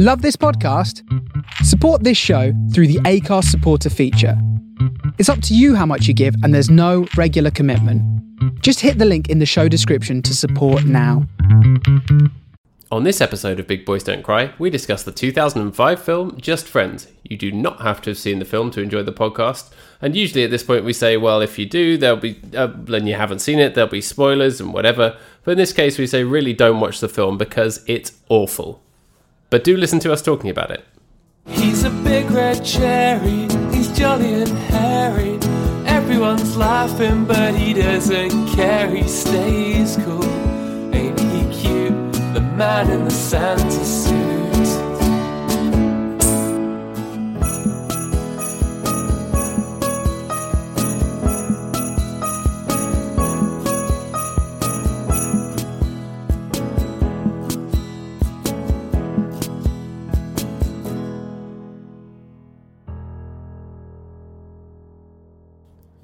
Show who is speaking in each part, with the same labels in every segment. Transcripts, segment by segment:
Speaker 1: Love this podcast? Support this show through the Acast supporter feature. It's up to you how much you give, and there's no regular commitment. Just hit the link in the show description to support now.
Speaker 2: On this episode of Big Boys Don't Cry, we discuss the 2005 film Just Friends. You do not have to have seen the film to enjoy the podcast. And usually at this point we say, well, if you do, there'll be, uh, then you haven't seen it, there'll be spoilers and whatever. But in this case, we say, really don't watch the film because it's awful. But do listen to us talking about it.
Speaker 3: He's a big red cherry, he's jolly and hairy. Everyone's laughing, but he doesn't care, he stays cool. Ain't he cute? The man in the Santa suit.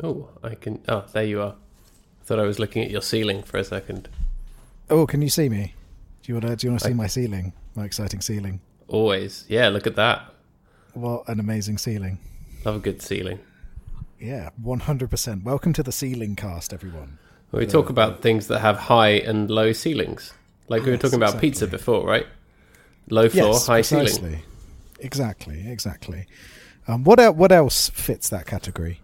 Speaker 2: Oh, I can. Oh, there you are. I thought I was looking at your ceiling for a second.
Speaker 4: Oh, can you see me? Do you want to? Do you want to see
Speaker 2: I-
Speaker 4: my ceiling? My exciting ceiling.
Speaker 2: Always. Yeah, look at that.
Speaker 4: What an amazing ceiling!
Speaker 2: Love a good ceiling.
Speaker 4: Yeah, one hundred percent. Welcome to the ceiling cast, everyone.
Speaker 2: We talk about things that have high and low ceilings. Like we were talking about
Speaker 4: exactly.
Speaker 2: pizza before, right? Low floor,
Speaker 4: yes,
Speaker 2: high
Speaker 4: precisely.
Speaker 2: ceiling.
Speaker 4: Exactly, exactly. Um, what el- what else fits that category?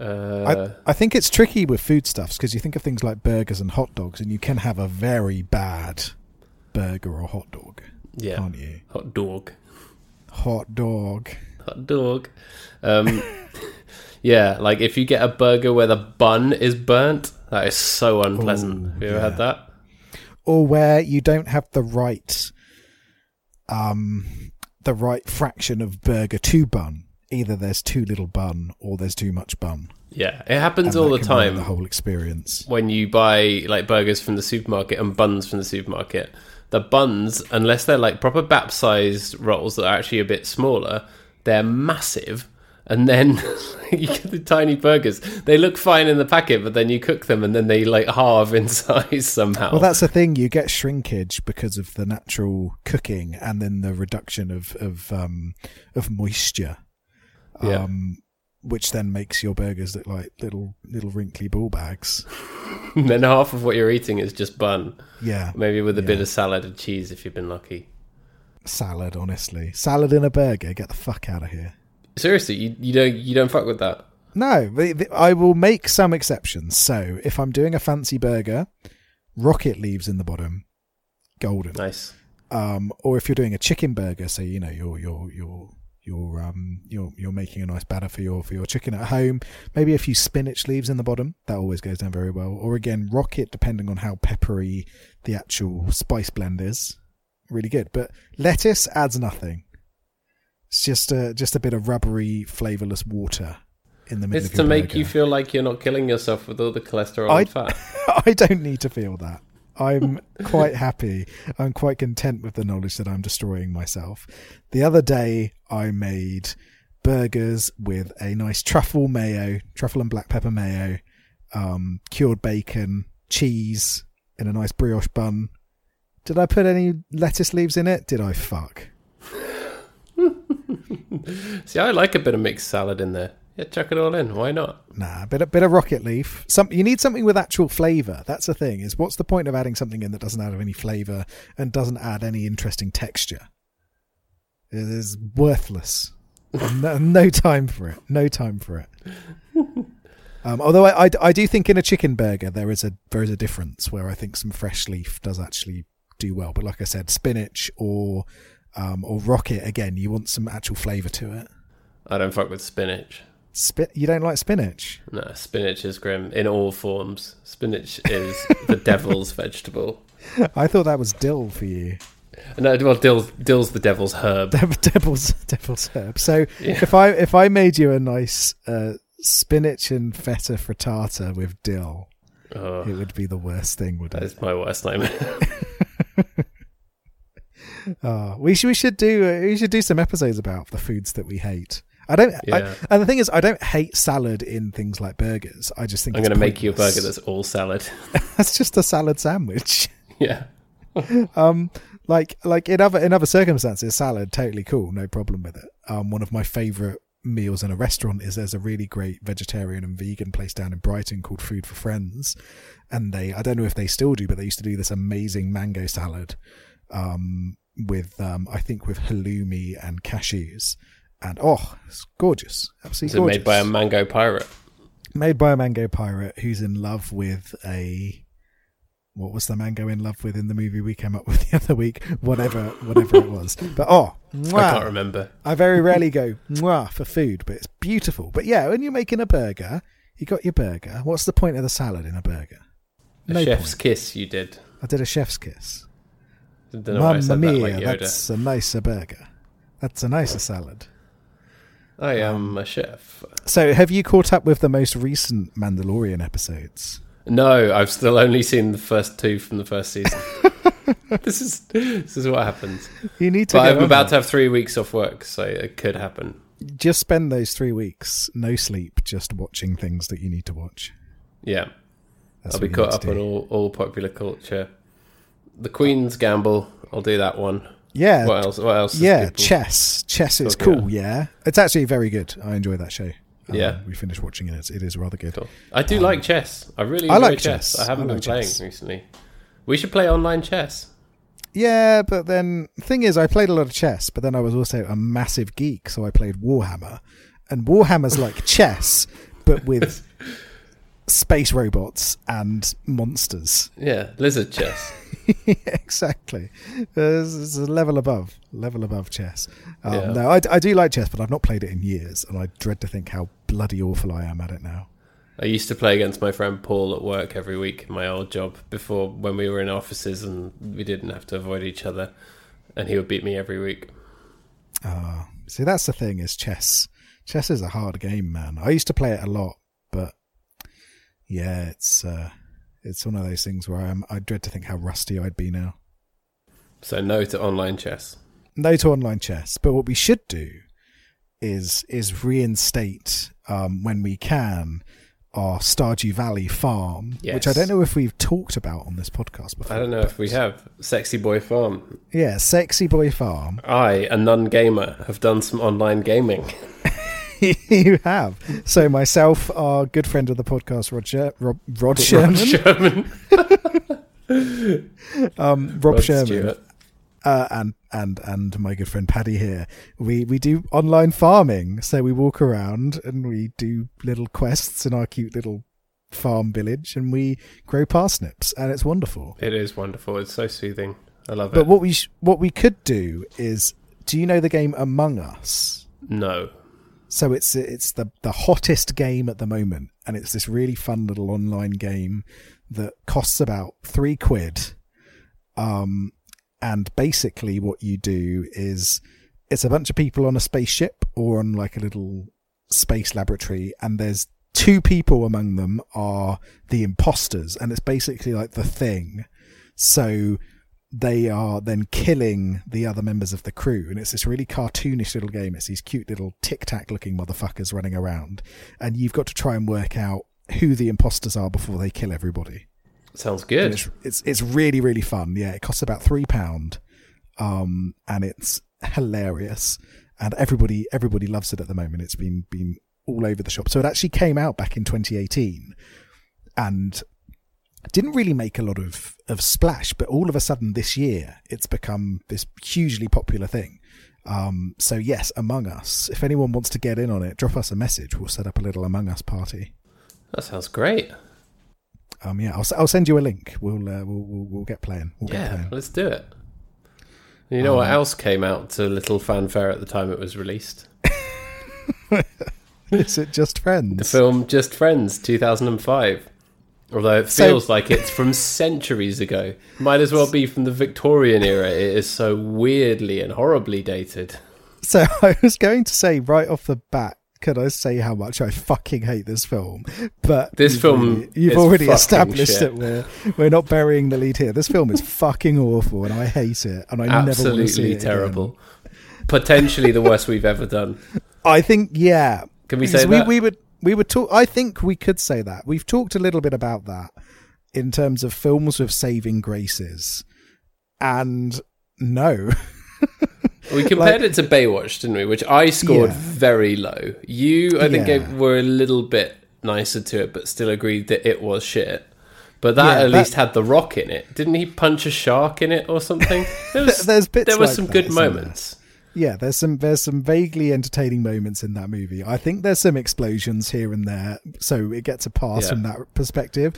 Speaker 2: Uh,
Speaker 4: I, I think it's tricky with foodstuffs because you think of things like burgers and hot dogs, and you can have a very bad burger or hot dog,
Speaker 2: yeah.
Speaker 4: can't you?
Speaker 2: Hot dog.
Speaker 4: Hot dog.
Speaker 2: Hot dog. Um, yeah, like if you get a burger where the bun is burnt, that is so unpleasant.
Speaker 4: Ooh,
Speaker 2: have you ever
Speaker 4: yeah.
Speaker 2: had that?
Speaker 4: or where you don't have the right um the right fraction of burger to bun either there's too little bun or there's too much bun
Speaker 2: Yeah, it happens all the time.
Speaker 4: the whole experience
Speaker 2: when you buy like burgers from the supermarket and buns from the supermarket, the buns, unless they're like proper bap sized rolls that are actually a bit smaller, they're massive. And then you get the tiny burgers. They look fine in the packet, but then you cook them and then they like halve in size somehow.
Speaker 4: well that's the thing you get shrinkage because of the natural cooking and then the reduction of of um of moisture
Speaker 2: Yeah.
Speaker 4: um which then makes your burgers look like little little wrinkly ball bags
Speaker 2: then half of what you're eating is just bun,
Speaker 4: yeah
Speaker 2: maybe with a bit of salad and cheese if you've been lucky.
Speaker 4: salad honestly salad in a burger get the fuck out of here
Speaker 2: Seriously, you, you don't you don't fuck with that.
Speaker 4: No, I will make some exceptions. So if I'm doing a fancy burger, rocket leaves in the bottom, golden.
Speaker 2: Nice.
Speaker 4: Um, or if you're doing a chicken burger, so you know you're you're you're you're um you're you're making a nice batter for your for your chicken at home. Maybe a few spinach leaves in the bottom. That always goes down very well. Or again, rocket, depending on how peppery the actual spice blend is, really good. But lettuce adds nothing. It's just a just a bit of rubbery, flavorless water in the middle.
Speaker 2: It's to make
Speaker 4: burger.
Speaker 2: you feel like you're not killing yourself with all the cholesterol
Speaker 4: I-
Speaker 2: and fat.
Speaker 4: I don't need to feel that. I'm quite happy. I'm quite content with the knowledge that I'm destroying myself. The other day, I made burgers with a nice truffle mayo, truffle and black pepper mayo, um, cured bacon, cheese in a nice brioche bun. Did I put any lettuce leaves in it? Did I fuck?
Speaker 2: See, I like a bit of mixed salad in there. Yeah, chuck it all in. Why not?
Speaker 4: Nah, bit a bit of rocket leaf. Some you need something with actual flavour. That's the thing. Is what's the point of adding something in that doesn't add any flavour and doesn't add any interesting texture? It is worthless. no, no time for it. No time for it. Um, although I, I, I do think in a chicken burger there is a there is a difference where I think some fresh leaf does actually do well. But like I said, spinach or um, or rocket again, you want some actual flavour to it.
Speaker 2: I don't fuck with spinach.
Speaker 4: Spit. You don't like spinach?
Speaker 2: No, spinach is grim in all forms. Spinach is the devil's vegetable.
Speaker 4: I thought that was dill for you.
Speaker 2: No, well, dill, dill's the devil's herb.
Speaker 4: Dev- devil's devil's herb. So
Speaker 2: Yeah.
Speaker 4: if I if I made you a nice uh, spinach and feta frittata with dill,
Speaker 2: Oh,
Speaker 4: it would be the worst thing, would
Speaker 2: that
Speaker 4: it?
Speaker 2: is my worst nightmare.
Speaker 4: Oh, we should we should do uh, we should do some episodes about the foods that we hate. I don't.
Speaker 2: Yeah.
Speaker 4: I, and the thing is, I don't hate salad in things like burgers. I just think
Speaker 2: I'm going to make you a burger that's all salad.
Speaker 4: that's just a salad sandwich.
Speaker 2: yeah.
Speaker 4: Um, like like in other in other circumstances, salad totally cool, no problem with it. Um, one of my favourite meals in a restaurant is there's a really great vegetarian and vegan place down in Brighton called Food for Friends, and they I don't know if they still do, but they used to do this amazing mango salad, um, with um I think with halloumi and cashews, and oh, it's gorgeous,
Speaker 2: Is
Speaker 4: absolutely
Speaker 2: it
Speaker 4: gorgeous.
Speaker 2: made by a mango pirate?
Speaker 4: made by a mango pirate who's in love with a what was the mango in love with in the movie we came up with the other week? Whatever whatever it was. But oh
Speaker 2: I can't remember.
Speaker 4: I very rarely go mwah for food but it's beautiful. But yeah when you're making a burger you got your burger. What's the point of the salad in a burger?
Speaker 2: A chef's
Speaker 4: point.
Speaker 2: kiss you did.
Speaker 4: I did a chef's kiss.
Speaker 2: I don't know why
Speaker 4: mamma mia
Speaker 2: that like
Speaker 4: that's a nicer burger. That's a nicer salad
Speaker 2: I am
Speaker 4: um,
Speaker 2: a chef.
Speaker 4: so have you caught up with the most recent Mandalorian episodes
Speaker 2: No, I've still only seen the first two from the first season. this is this is what happens.
Speaker 4: you need to
Speaker 2: But I'm about to have three weeks off work, so it could happen.
Speaker 4: just spend those three weeks no sleep just watching things that you need to watch
Speaker 2: Yeah,
Speaker 4: That's
Speaker 2: I'll be caught up on all, all popular culture. The Queen's Gamble. I'll do that one.
Speaker 4: Yeah
Speaker 2: What else? What else?
Speaker 4: yeah
Speaker 2: people-
Speaker 4: chess chess is cool
Speaker 2: about?
Speaker 4: yeah it's actually very good i enjoy that show Um,
Speaker 2: Yeah.
Speaker 4: we finished watching it it's, rather good
Speaker 2: Cool. I do like chess. I really
Speaker 4: Um, I like
Speaker 2: chess.
Speaker 4: chess.
Speaker 2: I haven't
Speaker 4: I
Speaker 2: been playing
Speaker 4: chess.
Speaker 2: recently. We should play online chess.
Speaker 4: yeah but then thing is i played a lot of chess but then i was also a massive geek so i played warhammer and warhammer's like chess but with space robots and monsters
Speaker 2: Yeah, lizard chess.
Speaker 4: exactly. It's, it's a level above, level above chess. Um,
Speaker 2: Yeah.
Speaker 4: No, I, I do like chess, but I've not played it in years, and I dread to think how bloody awful I am at it now.
Speaker 2: I used to play against my friend Paul at work every week in my old job before when we were in offices and we didn't have to avoid each other, and he would beat me every week.
Speaker 4: Uh, see, that's the thing is chess. Chess is a hard game, man. I used to play it a lot, but yeah, it's uh, it's one of those things where I'm, I dread to think how rusty I'd be now.
Speaker 2: So no to online chess.
Speaker 4: no to online chess. But what we should do is is reinstate um, when we can our Stardew Valley farm, which I don't know if we've talked about on this podcast before.
Speaker 2: I don't know if we have Sexy Boy Farm.
Speaker 4: Yeah, Sexy Boy Farm.
Speaker 2: I, a non gamer, have done some online gaming.
Speaker 4: you have. So myself, our good friend of the podcast, Roger Rob, Rod Sherman,
Speaker 2: Sherman.
Speaker 4: um, Rob,
Speaker 2: Rod
Speaker 4: Sherman, uh, and and and my good friend Paddy here. We we do online farming. So we walk around and we do little quests in our cute little farm village, and we grow parsnips, and it's wonderful.
Speaker 2: It is wonderful. It's so soothing. I love
Speaker 4: But
Speaker 2: it.
Speaker 4: But what we sh- what we could do is, do you know the game Among Us?
Speaker 2: no.
Speaker 4: So it's it's the the hottest game at the moment, and it's this really fun little online game that costs about three quid. Um, and basically, what you do is it's a bunch of people on a spaceship or on like a little space laboratory, and there's two people among them are the imposters, and it's basically like the thing. So they are then killing the other members of the crew. And it's this really cartoonish little game. It's these cute little tic tac looking motherfuckers running around. And you've got to try and work out who the imposters are before they kill everybody.
Speaker 2: Sounds good.
Speaker 4: It's, it's it's really really fun. Yeah, it costs about three pound, um, and it's hilarious. And everybody everybody loves it at the moment. It's been been all over the shop. So it actually came out back in 2018, and didn't really make a lot of of splash. But all of a sudden this year, it's become this hugely popular thing. Um, so yes, Among Us. If anyone wants to get in on it, drop us a message. We'll set up a little Among Us party.
Speaker 2: That sounds great.
Speaker 4: Um, yeah, I'll, I'll send you a link. We'll uh, we'll, we'll we'll get playing. We'll get
Speaker 2: Yeah,
Speaker 4: playing.
Speaker 2: let's do it. You know what
Speaker 4: Um,
Speaker 2: else came out to little fanfare at the time it was released?
Speaker 4: Is it just friends?
Speaker 2: The film Just Friends, 2005. Although it
Speaker 4: So-
Speaker 2: feels like it's from centuries ago. Might as well be from the Victorian era. It is so weirdly and horribly dated.
Speaker 4: So I was going to say right off the bat, could I say how much I fucking hate this film? But
Speaker 2: This
Speaker 4: you've
Speaker 2: film
Speaker 4: already, you've already established
Speaker 2: shit.
Speaker 4: that we're we're not burying the lead here. This film is fucking awful, and I hate it, and I never want to see
Speaker 2: Absolutely
Speaker 4: it
Speaker 2: terrible. Potentially the worst we've ever done.
Speaker 4: I think yeah.
Speaker 2: Can we say
Speaker 4: we,
Speaker 2: that?
Speaker 4: we would we would talk. I think we could say that. We've talked a little bit about that in terms of films with saving graces, and no.
Speaker 2: We compared it to Baywatch, didn't we? Which I scored
Speaker 4: Yeah.
Speaker 2: very low. You, I think,
Speaker 4: Yeah.
Speaker 2: gave, were a little bit nicer to it, but still agreed that it was shit. But that
Speaker 4: Yeah,
Speaker 2: at
Speaker 4: that-
Speaker 2: least had the rock in it. Didn't he punch a shark in it or something? There was,
Speaker 4: There's bits
Speaker 2: there were
Speaker 4: like
Speaker 2: some
Speaker 4: that,
Speaker 2: good moments.
Speaker 4: Yeah, there's some there's some vaguely entertaining moments in that movie. I think there's some explosions here and there, so it gets a pass
Speaker 2: Yeah.
Speaker 4: from that perspective.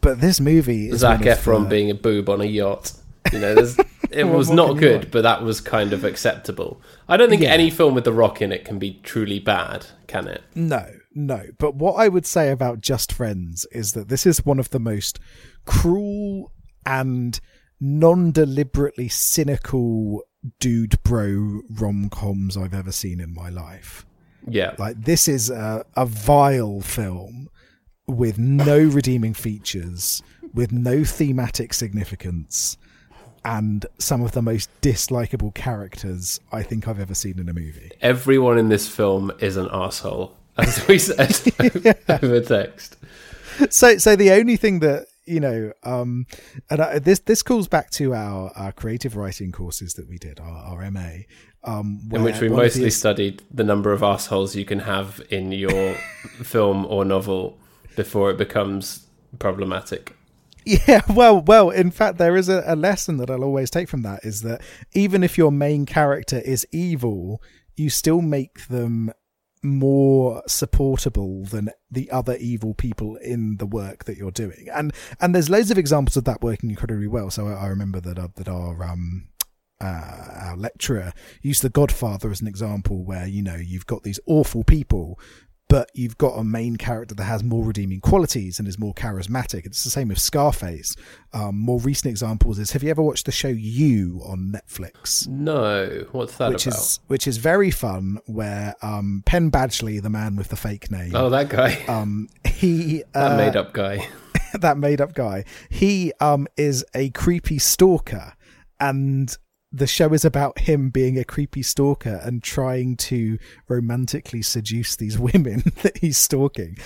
Speaker 4: But this movie is
Speaker 2: Zac Efron
Speaker 4: the-
Speaker 2: being a boob on a yacht. You know, there's, it was not good, but that was kind of acceptable. I don't think
Speaker 4: Yeah.
Speaker 2: any film with The Rock in it can be truly bad, can it?
Speaker 4: No, no. But what I would say about Just Friends is that this is one of the most cruel and non deliberately cynical dude bro rom coms I've ever seen in my life.
Speaker 2: Yeah.
Speaker 4: Like, this is a, a vile film with no redeeming features, with no thematic significance, and some of the most dislikable characters I think I've ever seen in a movie.
Speaker 2: Everyone in this film is an asshole, as we said over text.
Speaker 4: so so the only thing that you know um and I, this this calls back to our, our creative writing courses that we did our, our ma um
Speaker 2: In which we
Speaker 4: where one of
Speaker 2: mostly
Speaker 4: the-
Speaker 2: studied the number of assholes you can have in your film or novel before it becomes problematic.
Speaker 4: yeah well well in fact there is a, a lesson that i'll always take from that is that even if your main character is evil you still make them more supportable than the other evil people in the work that you're doing. And and there's loads of examples of that working incredibly well. So i, I remember that uh, that our um uh, our lecturer used the Godfather as an example, where you know you've got these awful people, but you've got a main character that has more redeeming qualities and is more charismatic. It's the same with Scarface. Um, more recent examples is: Have you ever watched the show You on Netflix?
Speaker 2: No, what's that
Speaker 4: which
Speaker 2: about?
Speaker 4: is which is very fun. Where um, Penn Badgley, the man with the fake name,
Speaker 2: oh, that guy,
Speaker 4: um, he
Speaker 2: that
Speaker 4: uh,
Speaker 2: made up guy.
Speaker 4: that made up guy. He um is a creepy stalker and the show is about him being a creepy stalker and trying to romantically seduce these women that he's stalking.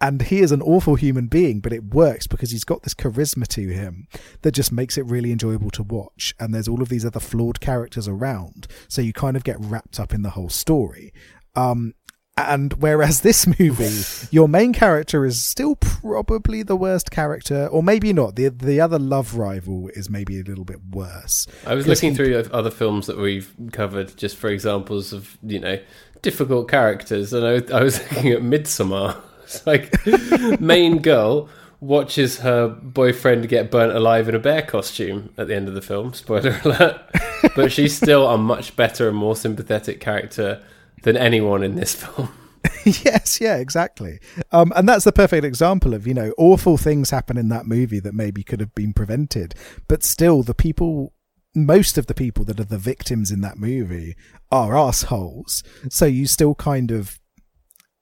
Speaker 4: And he is an awful human being, but it works because he's got this charisma to him that just makes it really enjoyable to watch. And there's all of these other flawed characters around. So you kind of get wrapped up in the whole story. Um, and whereas this movie, your main character is still probably the worst character, or maybe not. The the other love rival is maybe a little bit worse.
Speaker 2: I was looking
Speaker 4: he-
Speaker 2: through other films that we've covered just for examples of, you know, difficult characters. And I, I was looking at Midsommar. It's like, main girl watches her boyfriend get burnt alive in a bear costume at the end of the film. Spoiler alert. but she's still a much better and more sympathetic character than anyone in this film.
Speaker 4: yes, yeah, exactly. Um, and that's the perfect example of you know awful things happen in that movie that maybe could have been prevented, but still the people. Most of the people that are the victims in that movie are assholes. So you still kind of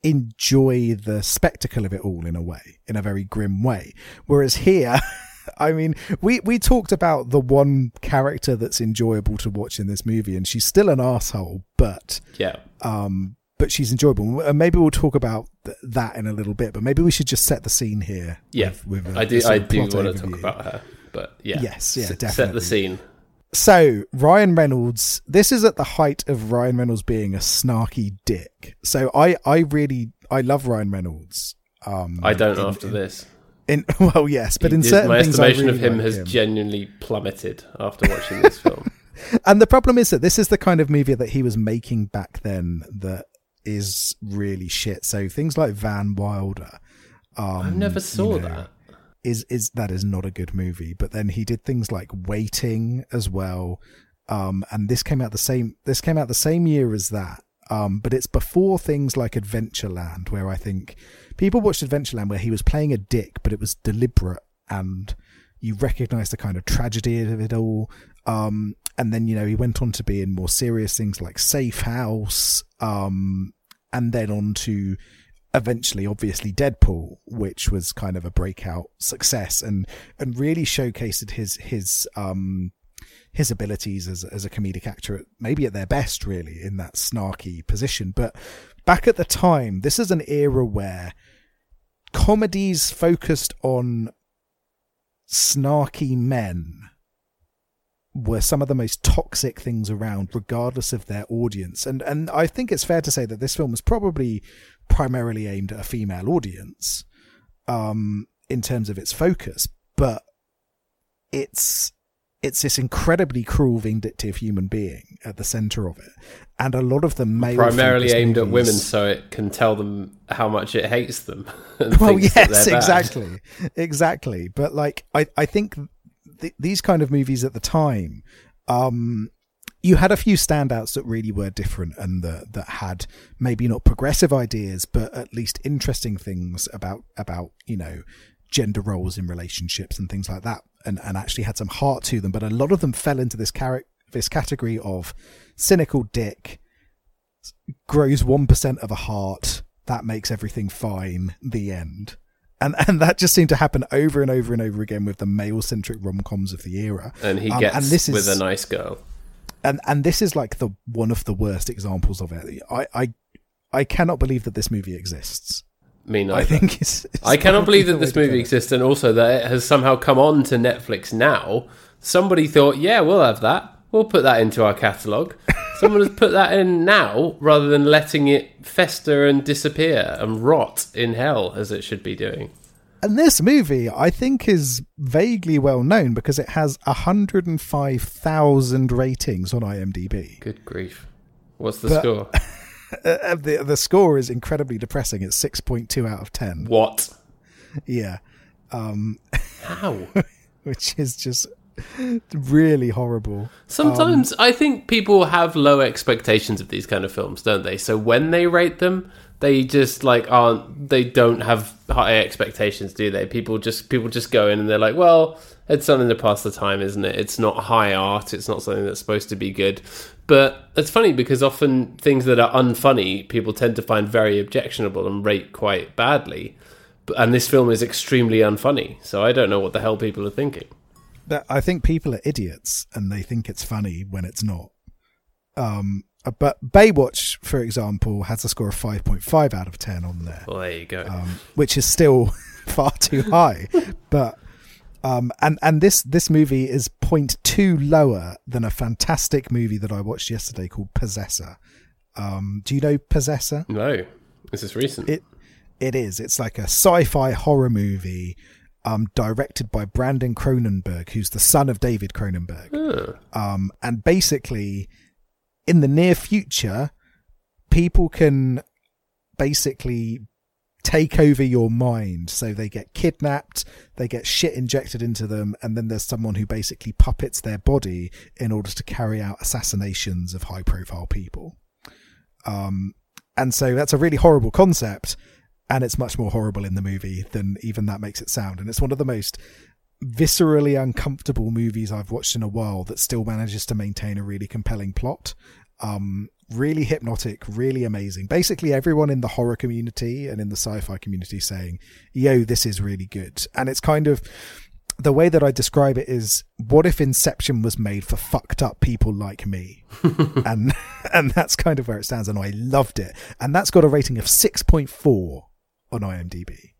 Speaker 4: enjoy the spectacle of it all in a way, in a very grim way. Whereas here, I mean, we, we talked about the one character that's enjoyable to watch in this movie, and she's still an asshole, but
Speaker 2: Yeah.
Speaker 4: um, but she's enjoyable. And maybe we'll talk about th- that in a little bit. But maybe we should just set the scene here.
Speaker 2: Yeah.
Speaker 4: with, with a-
Speaker 2: I
Speaker 4: a
Speaker 2: do, I do want to talk about her. But yeah.
Speaker 4: Yes, yeah,
Speaker 2: S- Set
Speaker 4: definitely.
Speaker 2: the scene.
Speaker 4: So Ryan Reynolds, this is at the height of Ryan Reynolds being a snarky dick. So I, I really, I love Ryan Reynolds. Um,
Speaker 2: I don't
Speaker 4: in-
Speaker 2: after
Speaker 4: in-
Speaker 2: this.
Speaker 4: In well, yes, but in certain
Speaker 2: my
Speaker 4: things,
Speaker 2: estimation of
Speaker 4: really
Speaker 2: him
Speaker 4: like
Speaker 2: has
Speaker 4: him.
Speaker 2: genuinely plummeted after watching this film.
Speaker 4: And the problem is that this is the kind of movie that he was making back then that is really shit. So things like Van Wilder. Um,
Speaker 2: I never saw
Speaker 4: you know,
Speaker 2: that.
Speaker 4: Is is that is not a good movie. But then he did things like Waiting as well. Um, and this came out the same. This came out the same year as that. Um, but it's before things like Adventureland, where I think people watched Adventureland, where he was playing a dick, but it was deliberate and you recognize the kind of tragedy of it all. Um, and then, you know, he went on to be in more serious things like Safe House, um, and then on to eventually, obviously, Deadpool, which was kind of a breakout success and, and really showcased his, his, um, his abilities as, as a comedic actor, maybe at their best, really, in that snarky position. But back at the time, this is an era where comedies focused on snarky men were some of the most toxic things around, regardless of their audience. And and I think it's fair to say that this film was probably primarily aimed at a female audience, um, in terms of its focus, but it's it's this incredibly cruel, vindictive human being at the center of it, and a lot of the male
Speaker 2: Primarily aimed at women, so it can tell them how much it hates them.
Speaker 4: well yes exactly. Exactly. But like i i think th- these kind of movies at the time um you had a few standouts that really were different and that that had maybe not progressive ideas but at least interesting things about about you know gender roles in relationships and things like that and and actually had some heart to them. But a lot of them fell into this char- this category of cynical dick grows 1% of a heart that makes everything fine the end. And and that just seemed to happen over and over and over again with the male centric rom-coms of the era.
Speaker 2: And he
Speaker 4: Um,
Speaker 2: gets
Speaker 4: and this is
Speaker 2: with a nice girl.
Speaker 4: and and this is like the one of the worst examples of it. I i i cannot believe that this movie exists
Speaker 2: Me neither.
Speaker 4: i think it's, it's
Speaker 2: I cannot believe that this movie exists and also that it has somehow come on to Netflix now. Somebody thought, yeah, we'll have that. We'll put that into our catalogue. Someone has put that in now rather than letting it fester and disappear and rot in hell as it should be doing.
Speaker 4: And this movie, I think, is vaguely well known because it has 105,000 ratings on IMDb.
Speaker 2: Good grief. What's the
Speaker 4: But-
Speaker 2: score?
Speaker 4: Uh, the, the score is incredibly depressing. It's 6.2 out of 10.
Speaker 2: What?
Speaker 4: Yeah. Um,
Speaker 2: How?
Speaker 4: which is just really horrible.
Speaker 2: Sometimes I think people have low expectations of these kind of films, don't they? So when they rate them, they just like aren't they don't have high expectations, do they? People just people just go in and they're like, well, it's something to pass the time, isn't it? It's not high art, it's not something that's supposed to be good. But it's funny because often things that are unfunny, people tend to find very objectionable and rate quite badly. And this film is extremely unfunny, so I don't know what the hell people are thinking.
Speaker 4: But I think people are idiots and they think it's funny when it's not. Um, uh, but Baywatch, for example, has a score of 5.5 out of 10 on there.
Speaker 2: Well, there you go.
Speaker 4: um, which is still far too high. but um, and and this this movie is 0.2 lower than a fantastic movie that I watched yesterday called Possessor. Um, do you know Possessor?
Speaker 2: no, this is recent.
Speaker 4: It it is. It's like a sci-fi horror movie. Um, directed by Brandon Cronenberg, who's the son of David Cronenberg.
Speaker 2: Huh.
Speaker 4: Um, and basically, in the near future, people can basically take over your mind. So they get kidnapped, they get shit injected into them, and then there's someone who basically puppets their body in order to carry out assassinations of high profile people. Um, and so that's a really horrible concept, and it's much more horrible in the movie than even that makes it sound. And it's one of the most viscerally uncomfortable movies I've watched in a while that still manages to maintain a really compelling plot. Um, really hypnotic, really amazing. Basically, everyone in the horror community and in the sci-fi community saying, "Yo, this is really good." And it's kind of the way that I describe it is, what if Inception was made for fucked up people like me? and and that's kind of where it stands. And I loved it. And that's got a rating of six point four on IMDb,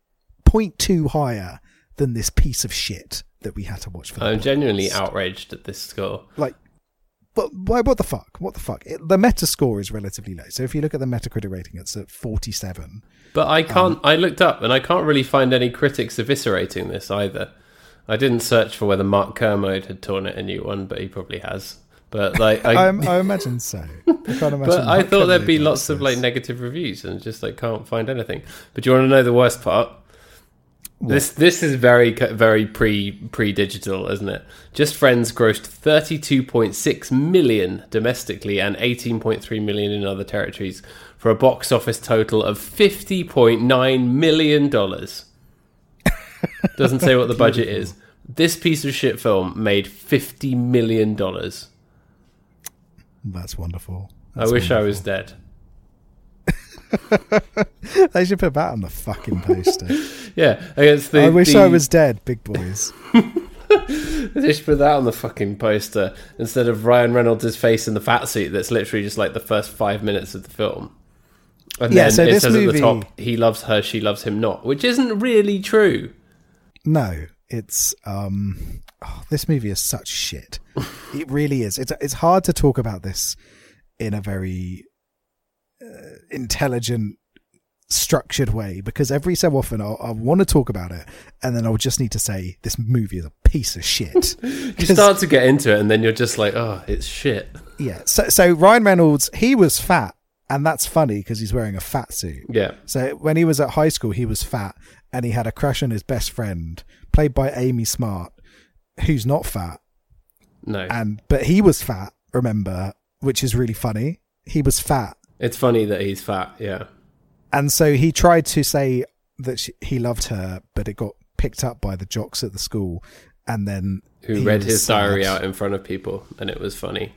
Speaker 4: 0.2 higher than this piece of shit that we had to watch for.
Speaker 2: I'm genuinely outraged at this score.
Speaker 4: Like, but why? What the fuck? What the fuck? It, the Meta score is relatively low. So if you look at the Metacritic rating, it's at 47.
Speaker 2: But I can't.
Speaker 4: Um,
Speaker 2: I looked up and I can't really find any critics eviscerating this either. I didn't search for whether Mark Kermode had torn it a new one, but he probably has. But like, I,
Speaker 4: I, I imagine so. I can't imagine.
Speaker 2: but I thought there'd be lots of like negative reviews, and just like can't find anything. But do you want to know the worst part? This this is very very pre pre digital, isn't it? Just Friends grossed thirty two point six million domestically and eighteen point three million in other territories for a box office total of fifty point nine million dollars. Doesn't say what the budget is. This piece of shit film made fifty million dollars.
Speaker 4: That's wonderful.
Speaker 2: I wish I was dead.
Speaker 4: They should put that on the fucking poster.
Speaker 2: Yeah, against the.
Speaker 4: I wish
Speaker 2: the-
Speaker 4: I was dead, big boys.
Speaker 2: They should put that on the fucking poster instead of Ryan Reynolds' face in the fat suit. That's literally just like the first five minutes of the film. And
Speaker 4: Yeah,
Speaker 2: then
Speaker 4: so
Speaker 2: it
Speaker 4: this
Speaker 2: says at the top, "He loves her, she loves him not," which isn't really true.
Speaker 4: No, It's um, oh, this movie is such shit. it really is. It's it's hard to talk about this in a very uh, intelligent, structured way because every so often I'll, I want to talk about it, and then I'll just need to say this movie is a piece of shit.
Speaker 2: You start to get into it, and then you're just like, oh, it's shit.
Speaker 4: yeah. So so Ryan Reynolds, he was fat, and that's funny because he's wearing a fat suit.
Speaker 2: Yeah.
Speaker 4: So when he was at high school, he was fat, and he had a crush on his best friend, played by Amy Smart, who's not fat,
Speaker 2: No.
Speaker 4: and but he was fat. Remember, which is really funny. He was fat,
Speaker 2: it's funny that he's fat. Yeah.
Speaker 4: And so he tried to say that she, he loved her, but it got picked up by the jocks at the school, and then
Speaker 2: Who
Speaker 4: he
Speaker 2: read his diary out in front of people, and it was funny.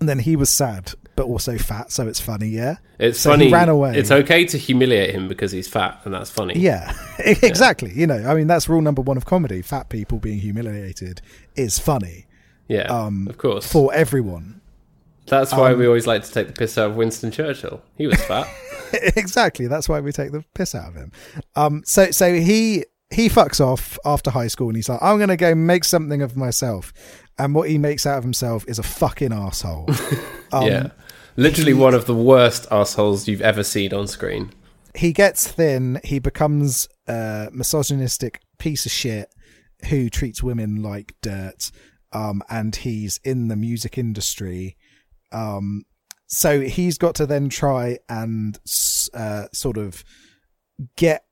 Speaker 4: and then he was sad, but also fat, so it's funny. Yeah,
Speaker 2: It's
Speaker 4: So
Speaker 2: funny.
Speaker 4: he ran away.
Speaker 2: It's okay to humiliate him because he's fat, and that's funny.
Speaker 4: Yeah, exactly. You know, I mean, that's rule number one of comedy. Fat people being humiliated is funny
Speaker 2: Yeah.
Speaker 4: Um,
Speaker 2: of course.
Speaker 4: for everyone.
Speaker 2: That's why we always like to take the piss out of Winston Churchill. He was fat.
Speaker 4: exactly. That's why we take the piss out of him. Um, so so he he fucks off after high school and he's like, I'm gonna go make something of myself. And what he makes out of himself is a fucking asshole. Um,
Speaker 2: yeah. Literally one of the worst assholes you've ever seen on screen.
Speaker 4: he gets thin. He becomes a misogynistic piece of shit who treats women like dirt. Um, and he's in the music industry. Um, so he's got to then try and uh, sort of get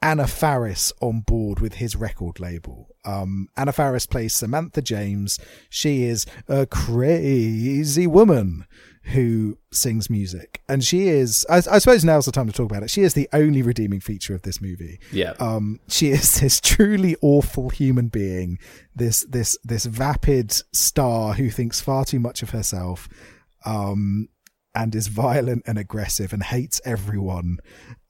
Speaker 4: Anna Faris on board with his record label. Um, Anna Faris plays Samantha James. She is a crazy woman who sings music. And she is, I, I suppose now's the time to talk about it. She is the only redeeming feature of this movie.
Speaker 2: Yeah.
Speaker 4: Um, she is this truly awful human being, this, this, this vapid star who thinks far too much of herself. Um, and is violent and aggressive and hates everyone,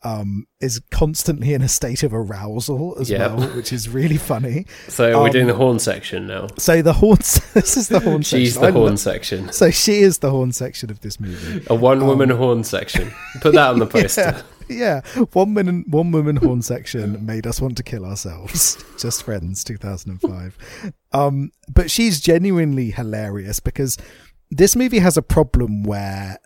Speaker 4: um, is constantly in a state of arousal as
Speaker 2: Yeah.
Speaker 4: well, which is really funny.
Speaker 2: so we're doing
Speaker 4: um,
Speaker 2: the horn section now.
Speaker 4: So the horn, this is the horn
Speaker 2: She's
Speaker 4: section.
Speaker 2: the
Speaker 4: I
Speaker 2: horn section.
Speaker 4: So she is the horn section of this movie.
Speaker 2: A one woman horn section. Put that on the poster.
Speaker 4: Yeah, one woman, one woman horn section made us want to kill ourselves. Just friends, two thousand and five. Um, but she's genuinely hilarious because this movie has a problem where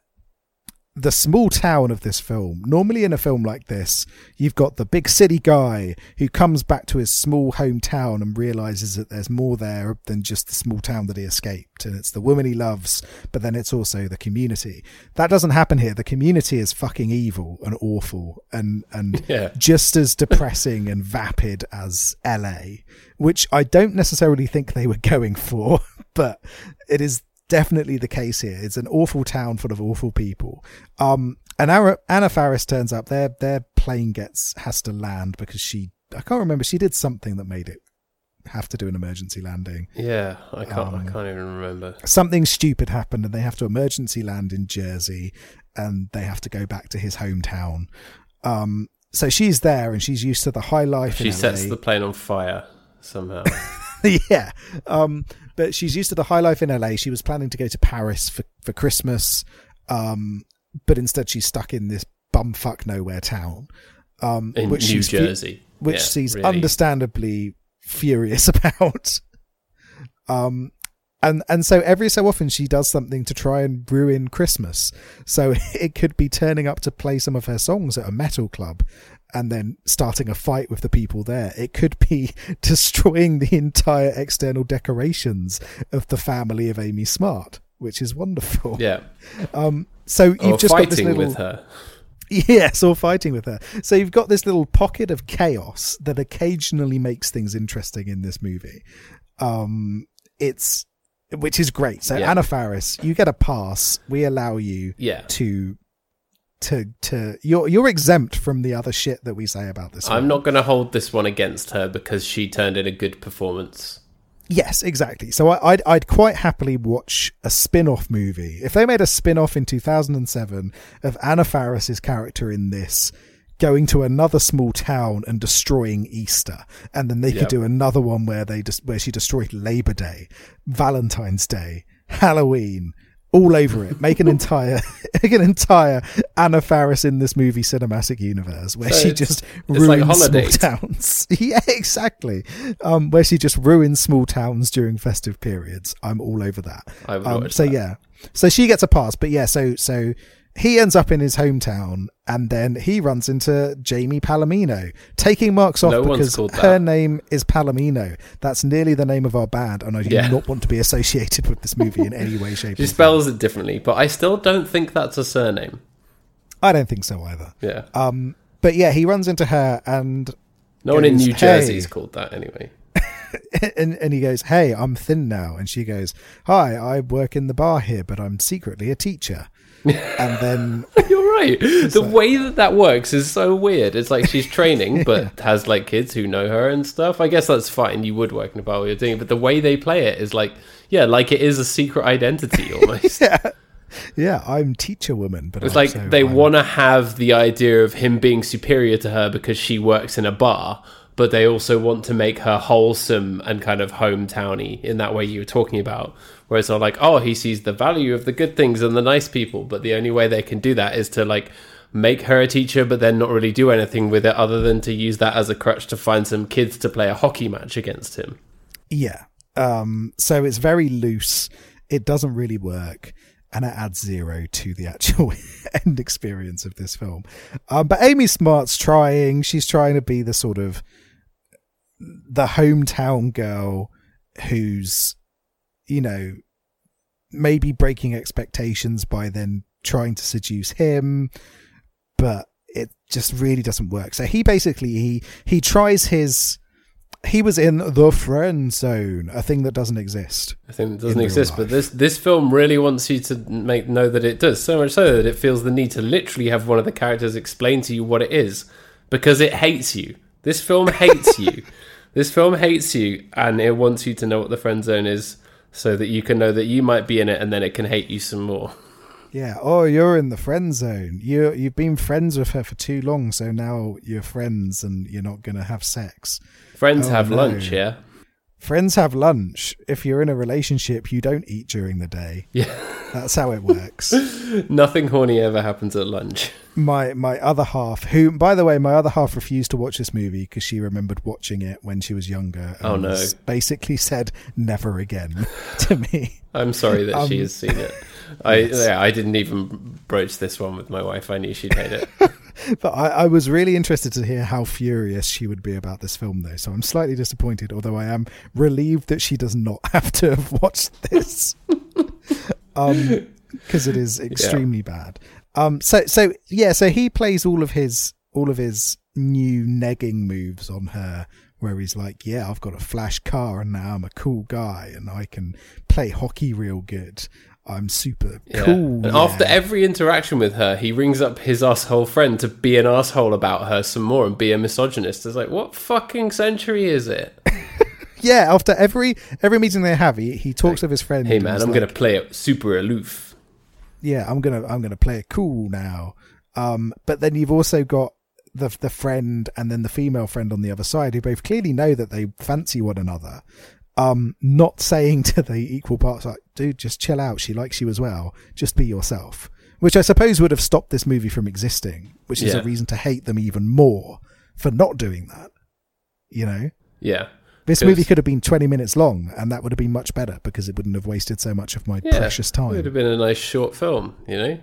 Speaker 4: the small town of this film. Normally, in a film like this, you've got the big city guy who comes back to his small hometown and realizes that there's more there than just the small town that he escaped. And it's the woman he loves, but then it's also the community. That doesn't happen here. The community is fucking evil and awful and, and
Speaker 2: Yeah.
Speaker 4: just as depressing and vapid as LA, which I don't necessarily think they were going for, but it is definitely the case here. It's an awful town full of awful people. Um, and Anna, Anna Faris turns up. Their their plane gets has to land because she I can't remember. She did something that made it have to do an emergency landing.
Speaker 2: Yeah, I can't.
Speaker 4: Um,
Speaker 2: I can't even remember.
Speaker 4: Something stupid happened, and they have to emergency land in Jersey, and they have to go back to his hometown. Um, so she's there, and she's used to the high life.
Speaker 2: She sets the plane on fire somehow.
Speaker 4: yeah. Um, but she's used to the high life in LA. She was planning to go to Paris for, for Christmas. Um, but instead she's stuck in this bumfuck nowhere town. Um,
Speaker 2: in
Speaker 4: which
Speaker 2: New
Speaker 4: she's fu-
Speaker 2: Jersey.
Speaker 4: which
Speaker 2: Yeah,
Speaker 4: she's
Speaker 2: really.
Speaker 4: understandably furious about. Um, and and so every so often she does something to try and ruin Christmas. So it could be turning up to play some of her songs at a metal club and then starting a fight with the people there. It could be destroying the entire external decorations of the family of Amy Smart, which is wonderful.
Speaker 2: Yeah,
Speaker 4: Um so you've
Speaker 2: or
Speaker 4: just got this
Speaker 2: fighting
Speaker 4: little
Speaker 2: with her.
Speaker 4: Yes, or fighting with her. So you've got this little pocket of chaos that occasionally makes things interesting in this movie. Um, it's which is great. So
Speaker 2: Yeah.
Speaker 4: Anna Faris, you get a pass. We allow you
Speaker 2: Yeah,
Speaker 4: to to to you're you're exempt from the other shit that we say about this.
Speaker 2: I'm
Speaker 4: film.
Speaker 2: not going to hold this one against her because she turned in a good performance.
Speaker 4: Yes, exactly. So I, I'd I'd quite happily watch a spin-off movie if they made a spin-off in 2007 of Anna Faris's character in this going to another small town and destroying Easter, and then they
Speaker 2: Yep.
Speaker 4: could do another one where they just where she destroyed Labor Day, Valentine's Day, Halloween, all over it. Make an entire, make an entire Anna Faris in this movie cinematic universe where
Speaker 2: So
Speaker 4: she just
Speaker 2: like
Speaker 4: ruins
Speaker 2: Holiday.
Speaker 4: small towns. yeah, exactly. Um, where she just ruins small towns during festive periods. I'm all over that. Um, so
Speaker 2: that.
Speaker 4: yeah, so she gets a pass, but yeah, so so he ends up in his hometown, and then he runs into Jamie Palamino, taking marks off
Speaker 2: No
Speaker 4: because her name is Palomino. That's nearly the name of our band, and I do
Speaker 2: Yeah.
Speaker 4: not want to be associated with this movie in any way, shape,
Speaker 2: She
Speaker 4: or form.
Speaker 2: spells it differently, but I still don't think that's a surname.
Speaker 4: I don't think so either.
Speaker 2: Yeah.
Speaker 4: Um, but yeah, he runs into her, and
Speaker 2: No one in
Speaker 4: goes,
Speaker 2: New Jersey is
Speaker 4: "Hey."
Speaker 2: called that anyway.
Speaker 4: and and he goes, "Hey, I'm thin now," and she goes, "Hi, I work in the bar here, but I'm secretly a teacher." and then
Speaker 2: Right. The way that that works is so weird. It's like she's training, but has like kids who know her and stuff. I guess that's fine. You would work in a bar while you're doing it, but the way they play it is like, yeah, like it is a secret identity almost.
Speaker 4: yeah, Yeah, I'm teacher woman, but
Speaker 2: It's
Speaker 4: I'm
Speaker 2: like
Speaker 4: so-
Speaker 2: they want to have the idea of him being superior to her because she works in a bar, but they also want to make her wholesome and kind of hometowny in that way you were talking about. Whereas they're like, oh, he sees the value of the good things and the nice people, but the only way they can do that is to like make her a teacher, but then not really do anything with it other than to use that as a crutch to find some kids to play a hockey match against him.
Speaker 4: Yeah. Um, so it's very loose. It doesn't really work. And it adds zero to the actual end experience of this film. Um, but Amy Smart's trying. She's trying to be the sort of the hometown girl who's, you know, maybe breaking expectations by then trying to seduce him. But it just really doesn't work. So he basically he he tries his he was in the friend zone, a thing that doesn't exist.
Speaker 2: I think it doesn't exist, but this this film really wants you to make know that it does. So much so that it feels the need to literally have one of the characters explain to you what it is because it hates you. This film hates you. This film hates you, and it wants you to know what the friend zone is, so that you can know that you might be in it, and then it can hate you some more.
Speaker 4: Yeah. Oh, you're in the friend zone. You you've been friends with her for too long, so now you're friends and you're not gonna have sex.
Speaker 2: Friends
Speaker 4: Oh,
Speaker 2: have
Speaker 4: no.
Speaker 2: lunch, yeah.
Speaker 4: Friends have lunch. If you're in a relationship, you don't eat during the day.
Speaker 2: Yeah.
Speaker 4: That's how it works.
Speaker 2: Nothing horny ever happens at lunch.
Speaker 4: my my other half, who by the way, my other half refused to watch this movie because she remembered watching it when she was younger. and
Speaker 2: Oh, no.
Speaker 4: Basically said never again to me.
Speaker 2: I'm sorry that she
Speaker 4: Um,
Speaker 2: has seen it. I yeah, I didn't even broach this one with my wife. I knew she'd hate it.
Speaker 4: But I, I was really interested to hear how furious she would be about this film, though. So I'm slightly disappointed, although I am relieved that she does not have to have watched this, um, because it is extremely bad. Um, so so yeah, so he plays all of his all of his new negging moves on her, where he's like, "Yeah, I've got a flash car, and now I'm a cool guy, and I can play hockey real good. I'm super
Speaker 2: Yeah.
Speaker 4: cool."
Speaker 2: And after every interaction with her, he rings up his asshole friend to be an asshole about her some more and be a misogynist. It's like, what fucking century is it?
Speaker 4: Yeah, after every every meeting they have, he, he talks with his friend.
Speaker 2: Hey man, I'm
Speaker 4: like,
Speaker 2: gonna play it super aloof.
Speaker 4: Yeah, I'm gonna I'm gonna play it cool now. Um, but then you've also got the the friend and then the female friend on the other side who both clearly know that they fancy one another. Um, not saying to the equal parts like, dude, just chill out. She likes you as well. Just be yourself. Which I suppose would have stopped this movie from existing, which is
Speaker 2: Yeah.
Speaker 4: a reason to hate them even more for not doing that. You know?
Speaker 2: Yeah.
Speaker 4: This movie could have been 20 minutes long and that would have been much better because it wouldn't have wasted so much of my
Speaker 2: Yeah.
Speaker 4: precious time.
Speaker 2: It would have been a nice short film, you know?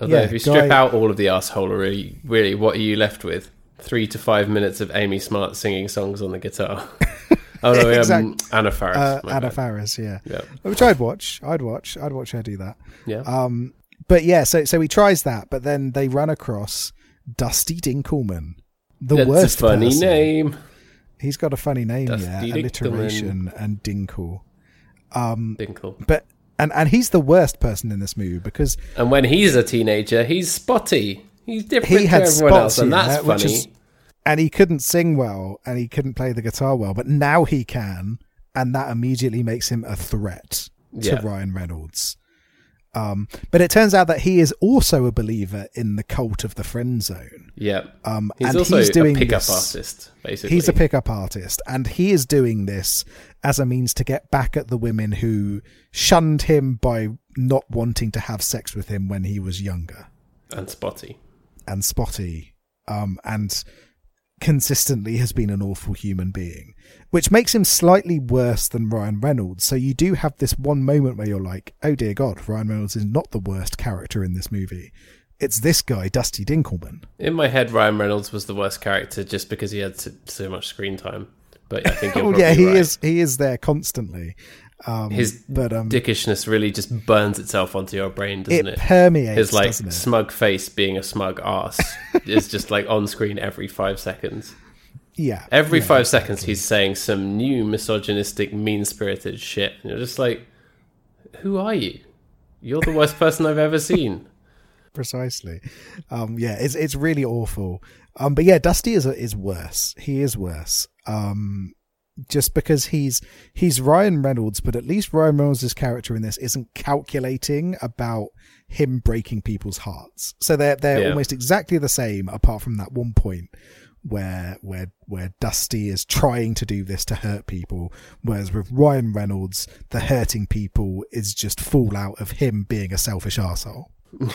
Speaker 2: Although
Speaker 4: Yeah,
Speaker 2: if you strip
Speaker 4: guy-
Speaker 2: out all of the assholery, really, what are you left with? Three to five minutes of Amy Smart singing songs on the guitar. oh no, um,
Speaker 4: Exact-
Speaker 2: Anna Faris.
Speaker 4: Uh, Anna. Faris, yeah.
Speaker 2: Yeah.
Speaker 4: Which I'd watch. I'd watch. I'd watch her do that.
Speaker 2: Yeah.
Speaker 4: Um, but yeah, so so he tries that, but then they run across Dusty Dinkelman, the
Speaker 2: That's
Speaker 4: worst
Speaker 2: a funny
Speaker 4: person.
Speaker 2: name.
Speaker 4: He's got a funny name,
Speaker 2: Dusty
Speaker 4: yeah,
Speaker 2: Dinkelman.
Speaker 4: alliteration and Dinkle.
Speaker 2: Dinkle.
Speaker 4: But and and he's the worst person in this movie because
Speaker 2: And when he's a teenager, he's spotty. He's different
Speaker 4: he had
Speaker 2: to everyone else,
Speaker 4: spots,
Speaker 2: and
Speaker 4: yeah,
Speaker 2: that's
Speaker 4: which
Speaker 2: funny.
Speaker 4: is, and he couldn't sing well, and he couldn't play the guitar well, but now he can, and that immediately makes him a threat to
Speaker 2: Yeah.
Speaker 4: Ryan Reynolds. Um, but it turns out that he is also a believer in the cult of the friend zone.
Speaker 2: Yeah.
Speaker 4: Um,
Speaker 2: he's
Speaker 4: and
Speaker 2: also
Speaker 4: he's doing
Speaker 2: a pickup
Speaker 4: this-
Speaker 2: artist, basically.
Speaker 4: He's a pickup artist, and he is doing this as a means to get back at the women who shunned him by not wanting to have sex with him when he was younger
Speaker 2: and spotty.
Speaker 4: and spotty, um, and consistently has been an awful human being, which makes him slightly worse than Ryan Reynolds. So you do have this one moment where you're like, oh dear God, Ryan Reynolds is not the worst character in this movie. It's this guy, Dusty Dinkelman.
Speaker 2: In my head, Ryan Reynolds was the worst character just because he had so, so much screen time. But I think
Speaker 4: Oh yeah, he
Speaker 2: right.
Speaker 4: is. He is there constantly. Um,
Speaker 2: His
Speaker 4: but um,
Speaker 2: dickishness really just burns itself onto your brain, doesn't
Speaker 4: it,
Speaker 2: it?
Speaker 4: permeates,
Speaker 2: His like smug face being a smug ass is just like on screen every five seconds.
Speaker 4: yeah,
Speaker 2: Every
Speaker 4: yeah,
Speaker 2: five seconds, he's saying some new misogynistic, mean spirited shit. And you're just like, who are you? You're the worst person I've ever seen.
Speaker 4: precisely. Um, yeah, it's it's really awful. Um, but yeah, Dusty is is worse. He is worse. Um, just because he's he's Ryan Reynolds, but at least Ryan Reynolds' character in this isn't calculating about him breaking people's hearts. So they're they're
Speaker 2: Yeah.
Speaker 4: almost exactly the same, apart from that one point where where where Dusty is trying to do this to hurt people, whereas with Ryan Reynolds, the hurting people is just fallout of him being a selfish asshole.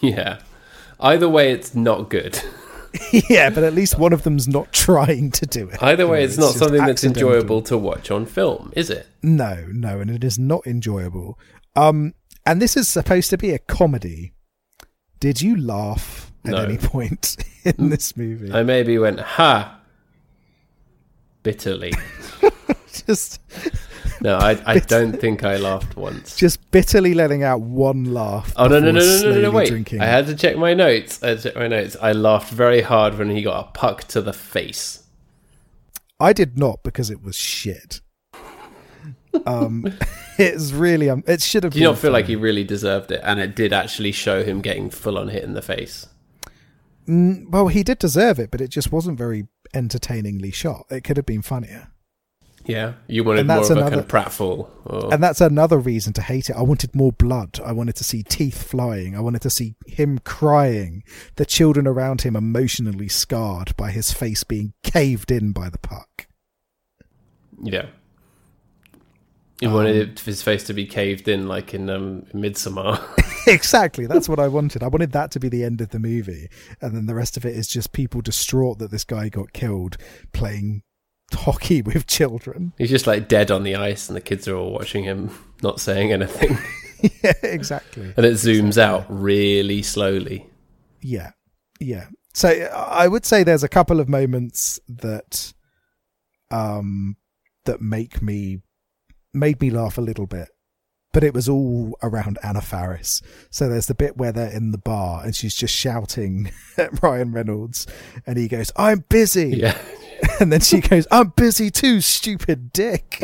Speaker 2: Yeah. Either way, it's not good.
Speaker 4: yeah, but at least one of them's not trying to do it.
Speaker 2: Either
Speaker 4: You
Speaker 2: way,
Speaker 4: know,
Speaker 2: it's not
Speaker 4: just
Speaker 2: something that's
Speaker 4: accidental.
Speaker 2: enjoyable to watch on film, is it?
Speaker 4: No, no, and it is not enjoyable. Um, and this is supposed to be a comedy. Did you laugh at
Speaker 2: No.
Speaker 4: any point in this movie?
Speaker 2: I maybe went, ha, bitterly.
Speaker 4: just,
Speaker 2: No, I, I don't think I laughed once.
Speaker 4: just bitterly letting out one laugh.
Speaker 2: Oh no no no no no no, no wait!
Speaker 4: Drinking.
Speaker 2: I had to check my notes. I had to check my notes. I laughed very hard when he got a puck to the face.
Speaker 4: I did not because it was shit. Um, it's really um, it should have.
Speaker 2: Do you not feel like he really deserved it? And it did actually show him getting full on hit in the face.
Speaker 4: Mm, well, he did deserve it, but it just wasn't very entertainingly shot. It could have been funnier.
Speaker 2: Yeah, you wanted
Speaker 4: And
Speaker 2: more of a kind
Speaker 4: another-
Speaker 2: of pratfall. Or,
Speaker 4: And that's another reason to hate it. I wanted more blood. I wanted to see teeth flying. I wanted to see him crying. The children around him emotionally scarred by his face being caved in by the puck.
Speaker 2: yeah, you
Speaker 4: Um,
Speaker 2: wanted his face to be caved in, like in um, Midsummer.
Speaker 4: exactly. That's what I wanted. I wanted that to be the end of the movie. And then the rest of it is just people distraught that this guy got killed playing hockey with children.
Speaker 2: He's just like dead on the ice, and the kids are all watching him, not saying anything.
Speaker 4: yeah, exactly.
Speaker 2: and it zooms out really slowly.
Speaker 4: Yeah, yeah. So I would say there's a couple of moments that, um, that make me made me laugh a little bit, but it was all around Anna Faris. So there's the bit where they're in the bar and she's just shouting at Ryan Reynolds, and he goes, "I'm busy,"
Speaker 2: Yeah,
Speaker 4: and then she goes, "I'm busy too, stupid dick."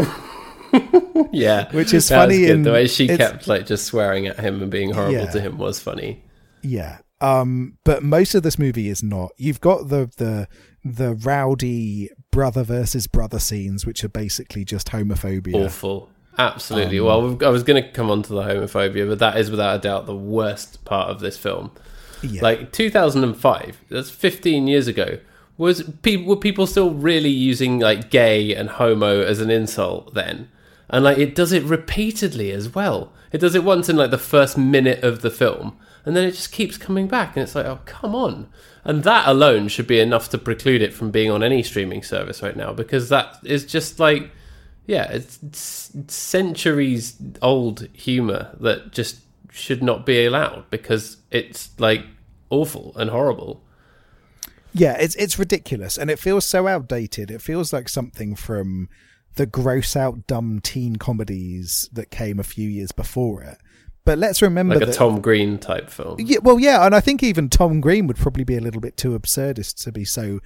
Speaker 2: yeah.
Speaker 4: Which is funny in-
Speaker 2: the way she kept like just swearing at him and being horrible
Speaker 4: Yeah.
Speaker 2: to him was funny.
Speaker 4: Yeah. Um, but most of this movie is not. You've got the the the rowdy brother versus brother scenes, which are basically just homophobia.
Speaker 2: Awful. Absolutely.
Speaker 4: Um,
Speaker 2: well, I was going to come on to the homophobia, but that is without a doubt the worst part of this film.
Speaker 4: Yeah.
Speaker 2: Like 2005, that's 15 years ago. Was people were people still really using like gay and homo as an insult then? And like it does it repeatedly as well. It does it once in like the first minute of the film, and then it just keeps coming back, and it's like, oh come on! And that alone should be enough to preclude it from being on any streaming service right now, because that is just like, yeah, it's, it's centuries old humor that just should not be allowed because it's like awful and horrible.
Speaker 4: Yeah, it's it's ridiculous, and it feels so outdated. It feels like something from the gross out dumb teen comedies that came a few years before it. But let's remember
Speaker 2: Like a
Speaker 4: that
Speaker 2: Tom Green type film.
Speaker 4: Yeah, well, yeah, and I think even Tom Green would probably be a little bit too absurdist to be so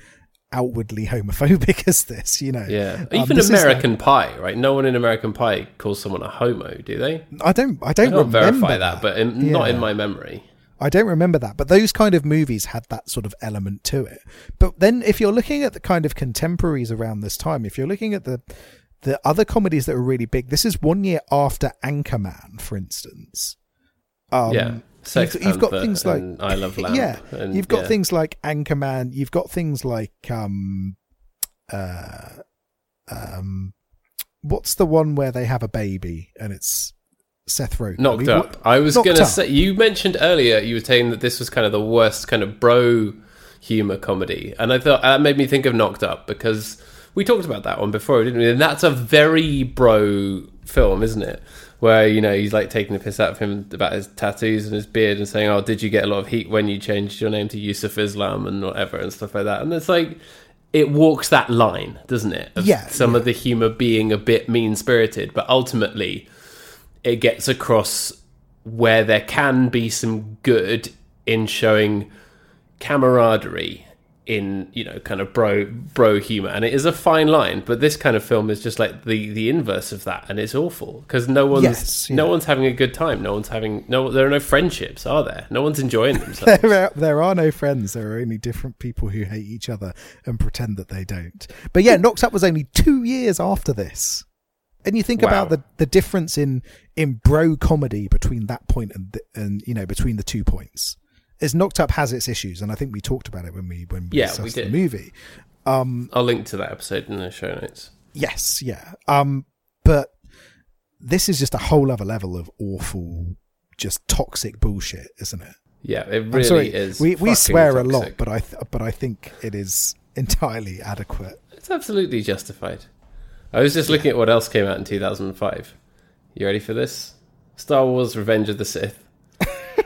Speaker 4: outwardly homophobic as this. You know,
Speaker 2: Yeah,
Speaker 4: Um,
Speaker 2: even
Speaker 4: is
Speaker 2: American Pie, right? No one in American Pie calls someone a homo, do they?
Speaker 4: I don't, I
Speaker 2: I
Speaker 4: don't
Speaker 2: don't
Speaker 4: remember
Speaker 2: verify that, but in, not in my memory.
Speaker 4: I don't remember that, but those kind of movies had that sort of element to it. But then, if you're looking at the kind of contemporaries around this time, if you're looking at the the other comedies that were really big, this is one year after Anchorman, for instance. Um,
Speaker 2: yeah. Sex
Speaker 4: you've, you've got things like
Speaker 2: I Love Lamp.
Speaker 4: yeah,
Speaker 2: and,
Speaker 4: you've got
Speaker 2: yeah.
Speaker 4: things like Anchorman. You've got things like um, uh, um, what's the one where they have a baby and it's Seth Rogen?
Speaker 2: Knocked Up. I was going to say, you mentioned earlier, you were saying that this was kind of the worst kind of bro humor comedy. And I thought that made me think of Knocked Up because we talked about that one before, didn't we? And that's a very bro film, isn't it? Where, you know, he's like taking the piss out of him about his tattoos and his beard and saying, oh, did you get a lot of heat when you changed your name to Yusuf Islam and whatever and stuff like that. And it's like, it walks that line, doesn't it? Of
Speaker 4: Yeah,
Speaker 2: Some of the humor being a bit mean spirited, but ultimately it gets across where there can be some good in showing camaraderie in you know kind of bro bro humor and it is a fine line but this kind of film is just like the the inverse of that and it's awful because no one's
Speaker 4: Yes, yeah.
Speaker 2: no one's having a good time no one's having no there are no friendships are there no one's enjoying themselves
Speaker 4: there, are, there are no friends. There are only different people who hate each other and pretend that they don't. But yeah, Knocked Up was only two years after this. And you think
Speaker 2: Wow.
Speaker 4: about the, the difference in, in bro comedy between that point and the, and you know between the two points. Is Knocked Up has its issues, and I think we talked about it when we when we
Speaker 2: Yeah,
Speaker 4: discussed
Speaker 2: we
Speaker 4: the movie.
Speaker 2: i'll link to that episode in the show notes
Speaker 4: Yes, yeah. Um, but this is just a whole other level of awful, just toxic bullshit, isn't it?
Speaker 2: yeah it really
Speaker 4: sorry,
Speaker 2: is
Speaker 4: we we swear a lot, but I th- but I think it is entirely adequate.
Speaker 2: It's absolutely justified. I was just looking at what else came out in 2005. You ready for this? Star Wars Revenge of the Sith,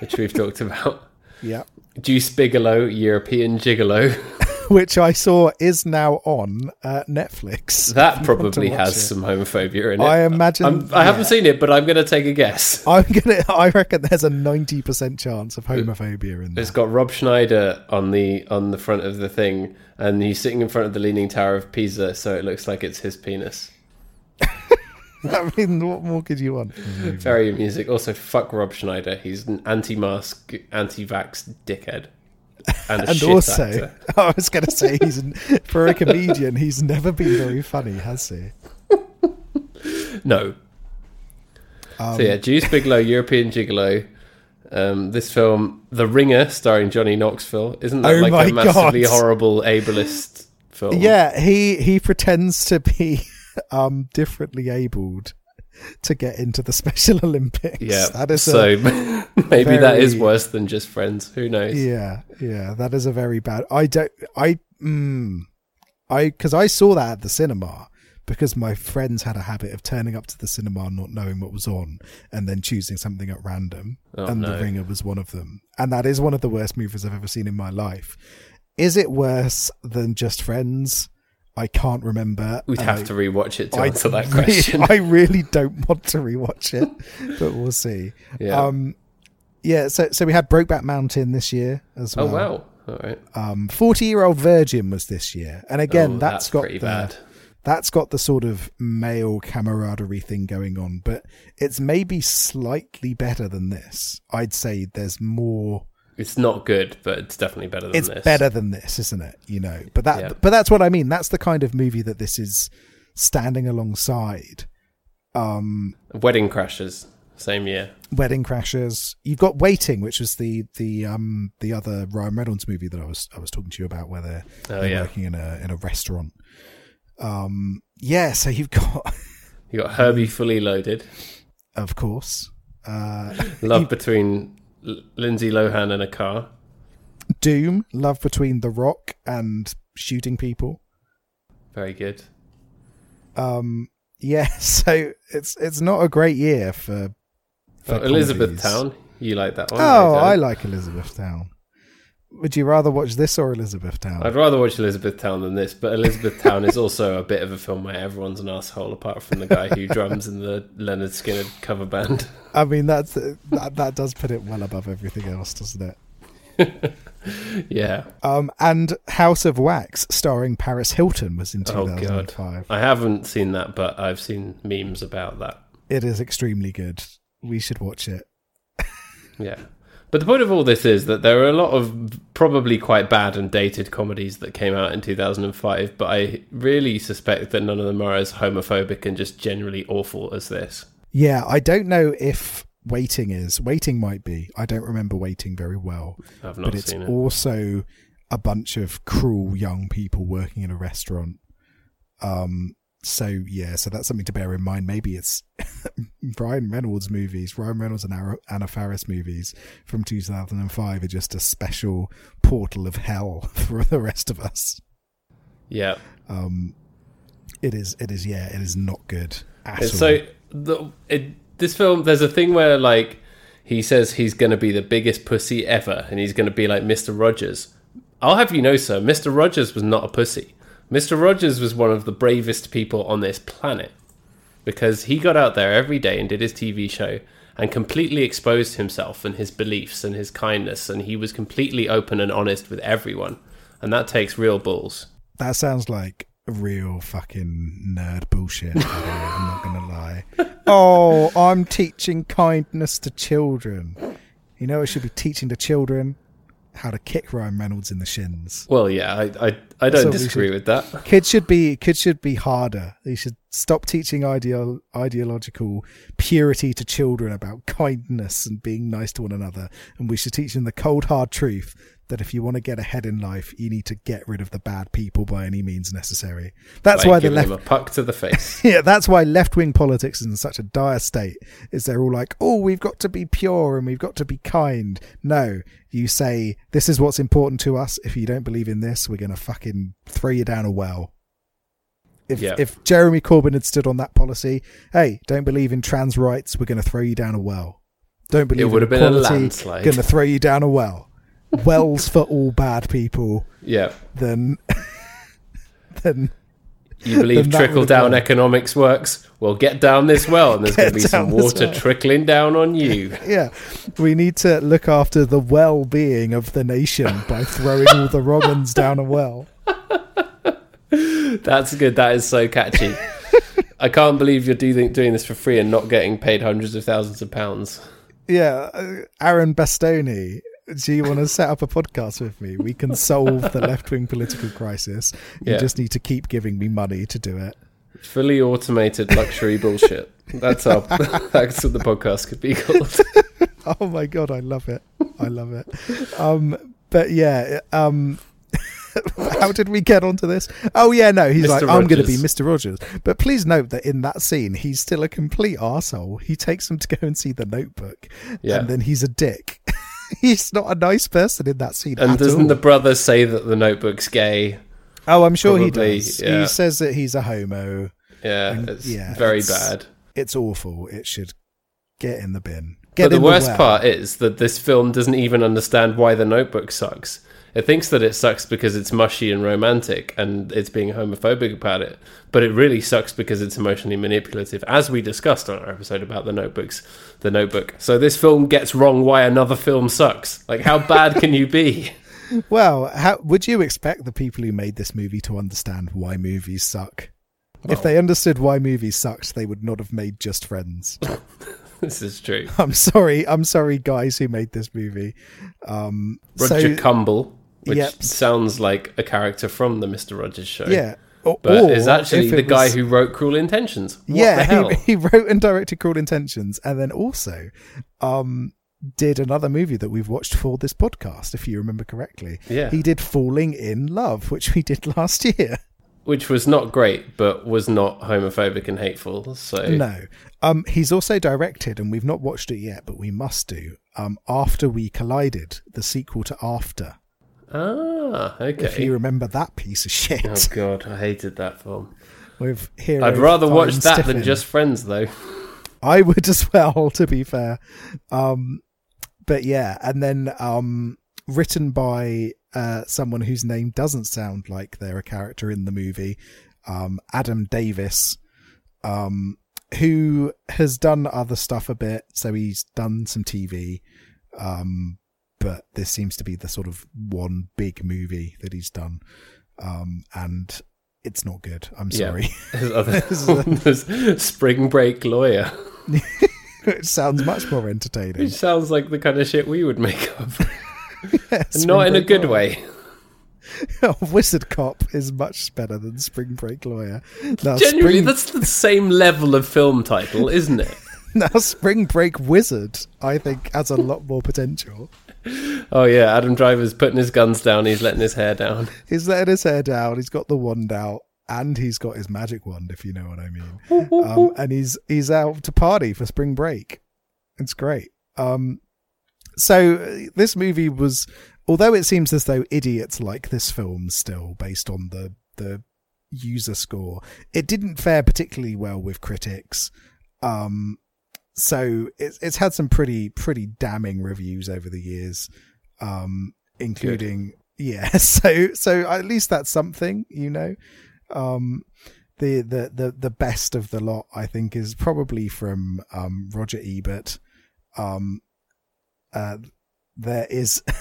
Speaker 2: which we've talked about.
Speaker 4: Yeah,
Speaker 2: Deuce Bigalow, European Gigolo.
Speaker 4: which I saw is now on uh, Netflix.
Speaker 2: That
Speaker 4: If you want to
Speaker 2: probably has
Speaker 4: it.
Speaker 2: some homophobia in it.
Speaker 4: I imagine.
Speaker 2: I'm, I haven't
Speaker 4: yeah.
Speaker 2: seen it, but I'm going to take a guess.
Speaker 4: I'm gonna. I reckon there's a ninety percent chance of homophobia in there.
Speaker 2: It's got Rob Schneider on the on the front of the thing, and he's sitting in front of the Leaning Tower of Pisa, so it looks like it's his penis.
Speaker 4: I mean, what more could you want?
Speaker 2: Very music. Also, fuck Rob Schneider. He's an anti-mask, anti-vax dickhead, and
Speaker 4: And also,
Speaker 2: actor.
Speaker 4: I was going to say, he's for a comedian, he's never been very funny, has he?
Speaker 2: No.
Speaker 4: Um,
Speaker 2: so yeah, Deuce Bigalow, European Gigolo. Um, this film, The Ringer, starring Johnny Knoxville, isn't that
Speaker 4: Oh
Speaker 2: like a massively
Speaker 4: God.
Speaker 2: horrible ableist film?
Speaker 4: Yeah, he he pretends to be um differently abled to get into the Special Olympics.
Speaker 2: yeah.
Speaker 4: that is
Speaker 2: so maybe that is worse than just Friends. Who knows?
Speaker 4: yeah, yeah, that is a very bad. I don't, I, mm, I because I saw that at the cinema because my friends had a habit of turning up to the cinema not knowing what was on and then choosing something at random,
Speaker 2: Oh,
Speaker 4: and
Speaker 2: no.
Speaker 4: The Ringer was one of them, and that is one of the worst movies I've ever seen in my life. Is it worse than Just Friends? I can't remember.
Speaker 2: We'd have
Speaker 4: I-
Speaker 2: to rewatch it to
Speaker 4: I
Speaker 2: answer that question.
Speaker 4: I really don't want to rewatch it, but we'll see.
Speaker 2: yeah.
Speaker 4: Um, yeah. So, so we had Brokeback Mountain this year as well.
Speaker 2: oh
Speaker 4: well.
Speaker 2: wow. All right.
Speaker 4: Um, Forty Year Old Virgin was this year, and again,
Speaker 2: Oh,
Speaker 4: that's got
Speaker 2: pretty
Speaker 4: the
Speaker 2: bad.
Speaker 4: that's got the sort of male camaraderie thing going on, but it's maybe slightly better than this. I'd say there's more.
Speaker 2: It's not good, but it's definitely better than this.
Speaker 4: It's
Speaker 2: this.
Speaker 4: better than this, isn't it? You know, but that
Speaker 2: Yeah.
Speaker 4: but that's what I mean. That's the kind of movie that this is standing alongside. Um,
Speaker 2: Wedding Crashers, same year.
Speaker 4: Wedding Crashers. You've got Waiting, which was the the um the other Ryan Reynolds movie that I was I was talking to you about, where they're,
Speaker 2: Oh,
Speaker 4: they're
Speaker 2: yeah.
Speaker 4: working in a in a restaurant. Um, yeah. So you've got,
Speaker 2: You got Herbie Fully Loaded.
Speaker 4: of course, uh,
Speaker 2: Love between L- Lindsay Lohan and a car.
Speaker 4: Doom, Love Between the Rock and shooting people.
Speaker 2: Very good.
Speaker 4: Um, yeah. So it's it's not a great year for. for
Speaker 2: Oh, Elizabeth. Town. You like that one?
Speaker 4: Oh,
Speaker 2: don't.
Speaker 4: I like Elizabethtown. Would you rather watch this or Elizabethtown?
Speaker 2: I'd rather watch Elizabethtown than this, but Elizabethtown is also a bit of a film where everyone's an asshole, apart from the guy who drums in the Lynyrd Skynyrd cover band.
Speaker 4: I mean, that's that, that does put it well above everything else, doesn't it?
Speaker 2: yeah.
Speaker 4: Um, and House of Wax, starring Paris Hilton, was in
Speaker 2: Oh god.
Speaker 4: 2005.
Speaker 2: I haven't seen that, but I've seen memes about that.
Speaker 4: It is extremely good. We should watch it.
Speaker 2: Yeah. But the point of all this is that there are a lot of probably quite bad and dated comedies that came out in 2005, but I really suspect that none of them are as homophobic and just generally awful as this.
Speaker 4: Yeah, I don't know if Waiting is. Waiting might be. I don't remember Waiting very well,
Speaker 2: I've not
Speaker 4: but it's
Speaker 2: seen it.
Speaker 4: also a bunch of cruel young people working in a restaurant. Um. So yeah, so that's something to bear in mind. Maybe it's Ryan Reynolds movies, Ryan Reynolds and Anna Faris movies from 2005 are just a special portal of hell for the rest of us.
Speaker 2: yeah.
Speaker 4: Um, it is. It is. Yeah. It is not good at
Speaker 2: It's
Speaker 4: all.
Speaker 2: so the it, this film, there's a thing where like he says he's going to be the biggest pussy ever, and he's going to be like Mister Rogers. I'll have you know, sir, Mister Rogers was not a pussy. Mister Rogers was one of the bravest people on this planet because he got out there every day and did his TV show and completely exposed himself and his beliefs and his kindness, and he was completely open and honest with everyone, and that takes real balls.
Speaker 4: That sounds like real fucking nerd bullshit. I'm not gonna lie. Oh, I'm teaching kindness to children. You know, I should be teaching the children how to kick Ryan Reynolds in the shins.
Speaker 2: Well, yeah, I I, I don't disagree
Speaker 4: should-
Speaker 2: with that.
Speaker 4: Kids should be kids should be harder. They should stop teaching ideal, ideological purity to children about kindness and being nice to one another, and we should teach them the cold hard truth that if you want to get ahead in life, you need to get rid of the bad people by any means necessary. That's
Speaker 2: Like
Speaker 4: why the left
Speaker 2: a puck to the face.
Speaker 4: yeah, that's why left wing politics is in such a dire state. Is they're all like, oh, we've got to be pure and we've got to be kind. No, you say this is what's important to us. If you don't believe in this, we're gonna fucking throw you down a well. If
Speaker 2: Yeah.
Speaker 4: if Jeremy Corbyn had stood on that policy, hey, don't believe in trans rights, we're gonna throw you down a well. Don't believe it
Speaker 2: would
Speaker 4: in
Speaker 2: have been a landslide.
Speaker 4: gonna throw you down a well. Wells for all bad people.
Speaker 2: yeah.
Speaker 4: Then, then
Speaker 2: You believe trickle down
Speaker 4: gone.
Speaker 2: economics works? Well, get down this well, and there's going to be some water
Speaker 4: well.
Speaker 2: trickling down on you.
Speaker 4: yeah, we need to look after the well-being of the nation by throwing all the wrong down a well.
Speaker 2: That's good. That is so catchy. I can't believe you're doing doing this for free and not getting paid hundreds of thousands of pounds.
Speaker 4: Yeah, uh, Aaron Bastani, do you want to set up a podcast with me? We can solve the left-wing political crisis. You
Speaker 2: Yeah.
Speaker 4: just need to keep giving me money to do it.
Speaker 2: Fully automated luxury bullshit. That's how. That's what the podcast could be called.
Speaker 4: Oh my god, I love it. I love it. Um, but yeah, um, how did we get onto this? Oh yeah, no, he's
Speaker 2: Mr.
Speaker 4: like, I'm going to be Mr. Rogers. But please note that in that scene, he's still a complete arsehole. He takes him to go and see the Notebook,
Speaker 2: Yeah.
Speaker 4: and then he's a dick. he's not a nice person in that scene
Speaker 2: And doesn't
Speaker 4: all.
Speaker 2: the brother say that the notebook's gay?
Speaker 4: oh, I'm sure he does.
Speaker 2: yeah.
Speaker 4: He says that he's a homo.
Speaker 2: Yeah,
Speaker 4: And-
Speaker 2: it's
Speaker 4: yeah,
Speaker 2: very
Speaker 4: it's-
Speaker 2: bad.
Speaker 4: It's awful. It should get in the bin. Get
Speaker 2: But the worst
Speaker 4: well.
Speaker 2: part is that this film doesn't even understand why the notebook sucks. It thinks that it sucks because it's mushy and romantic and it's being homophobic about it. But it really sucks because it's emotionally manipulative, as we discussed on our episode about the notebooks, the notebook. So this film gets wrong why another film sucks. Like how bad can you be?
Speaker 4: Well, how would you expect the people who made this movie to understand why movies suck? If they understood why movies sucked, they would not have made Just Friends.
Speaker 2: This is true.
Speaker 4: I'm sorry, I'm sorry, guys who made this movie. Um,
Speaker 2: Roger
Speaker 4: so,
Speaker 2: Kumble, which
Speaker 4: Yep.
Speaker 2: sounds like a character from the Mr. Rogers show.
Speaker 4: yeah, or,
Speaker 2: But
Speaker 4: or
Speaker 2: is actually the guy
Speaker 4: was-
Speaker 2: who wrote Cruel Intentions. What
Speaker 4: yeah,
Speaker 2: the hell?
Speaker 4: He, he wrote and directed Cruel Intentions, and then also um, did another movie that we've watched for this podcast, if you remember correctly.
Speaker 2: Yeah.
Speaker 4: he did Falling in Love, which we did last year.
Speaker 2: which was not great, but was not homophobic and hateful. So
Speaker 4: No. Um, he's also directed, and we've not watched it yet, but we must do. Um, After We Collided, the sequel to After.
Speaker 2: Ah, okay.
Speaker 4: If you remember that piece of shit
Speaker 2: Oh god, I hated that film.
Speaker 4: with hero.
Speaker 2: I'd rather watch that than just Friends, though.
Speaker 4: I would as well, to be fair. Um, but yeah, and then um, written by uh, someone whose name doesn't sound like they're a character in the movie, um, Adam Davis, um, who has done other stuff a bit. So he's done some TV, um, but this seems to be the sort of one big movie that he's done, um, and it's not good. I'm
Speaker 2: Yeah.
Speaker 4: sorry.
Speaker 2: His other was Spring Break Lawyer,
Speaker 4: it sounds much more entertaining.
Speaker 2: which sounds like the kind of shit we would make up,
Speaker 4: Yes,
Speaker 2: and not in a good
Speaker 4: Break
Speaker 2: way.
Speaker 4: Lawyer. Wizard Cop is much better than Spring Break Lawyer. Now,
Speaker 2: Genuinely,
Speaker 4: Spring-
Speaker 2: that's the same level of film title, isn't it?
Speaker 4: now Spring Break Wizard, I think, has a lot more potential.
Speaker 2: Oh yeah, Adam Driver's putting his guns down. He's letting his hair down.
Speaker 4: He's letting his hair down. He's got the wand out, and he's got his magic wand, if you know what I mean. Um, and he's he's out to party for spring break. It's great. Um, so this movie was, although it seems as though idiots like this film still, based on the the user score, it didn't fare particularly well with critics. Um, so it's it's had some pretty pretty damning reviews over the years, um, including yeah. So so at least that's something, you know. Um, the the the the best of the lot, I think, is probably from um, Roger Ebert. Um, uh, there is.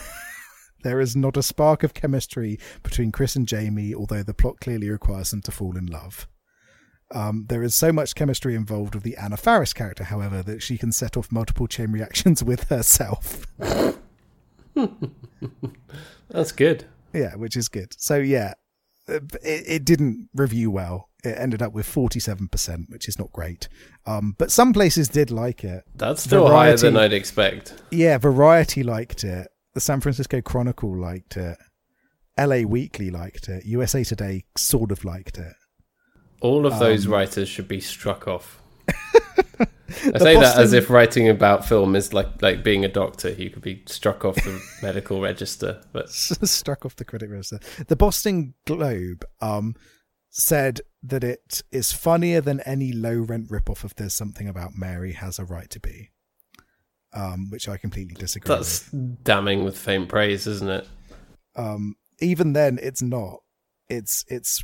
Speaker 4: There is not a spark of chemistry between Chris and Jamie, although the plot clearly requires them to fall in love. Um, there is so much chemistry involved with the Anna Faris character, however, that she can set off multiple chain reactions with herself.
Speaker 2: That's good.
Speaker 4: yeah, which is good. So yeah, uh, it, it didn't review well. It ended up with forty-seven percent, which is not great. Um, but some places did like it.
Speaker 2: That's still higher
Speaker 4: Variety-
Speaker 2: than I'd expect.
Speaker 4: Yeah, Variety liked it. The San Francisco Chronicle liked it. L.A. Weekly liked it. USA Today sort of liked it.
Speaker 2: All of those
Speaker 4: Um,
Speaker 2: writers should be struck off. I say that as if writing about film is like like being a doctor. You could be struck off the medical register. But
Speaker 4: struck off the credit register. The Boston Globe um, said that it is funnier than any low rent ripoff of There's Something About Mary Has a Right to Be, um, which I completely disagree
Speaker 2: that's damning with faint praise, isn't it?
Speaker 4: Um, even then, it's not. It's it's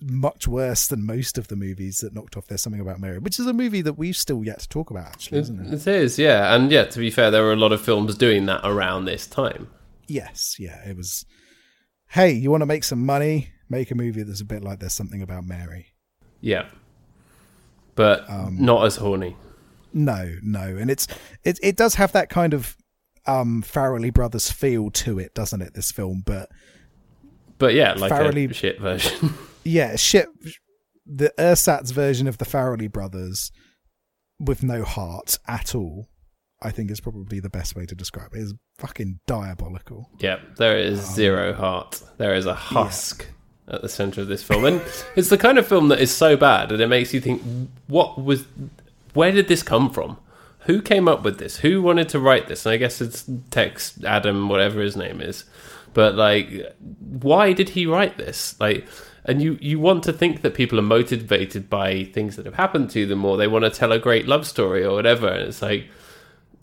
Speaker 4: much worse than most of the movies that knocked off There's Something About Mary, which is a movie that we've still yet to talk about, actually, isn't it?
Speaker 2: It is, yeah. And yeah, to be fair, there were a lot of films doing that around this time.
Speaker 4: Yes, yeah, it was. Hey, you want to make some money? Make a movie that's a bit like There's Something About Mary.
Speaker 2: Yeah. But
Speaker 4: Um,
Speaker 2: not as horny.
Speaker 4: No, no, and it's it it does have that kind of um Farrelly Brothers feel to it, doesn't it? This film, but
Speaker 2: But yeah, like a shit version.
Speaker 4: yeah, shit. The Ersatz version of the Farrelly Brothers with no heart at all, I think is probably the best way to describe it. it. Is fucking diabolical.
Speaker 2: yeah, there is
Speaker 4: Um,
Speaker 2: zero heart. There is a husk at the center of this film. And it's the kind of film that is so bad that it makes you think what was where did this come from? Who came up with this? Who wanted to write this? And I guess it's Tex Adam, whatever his name is. But like, why did he write this? Like, and you you want to think that people are motivated by things that have happened to them, or they want to tell a great love story or whatever. And it's like,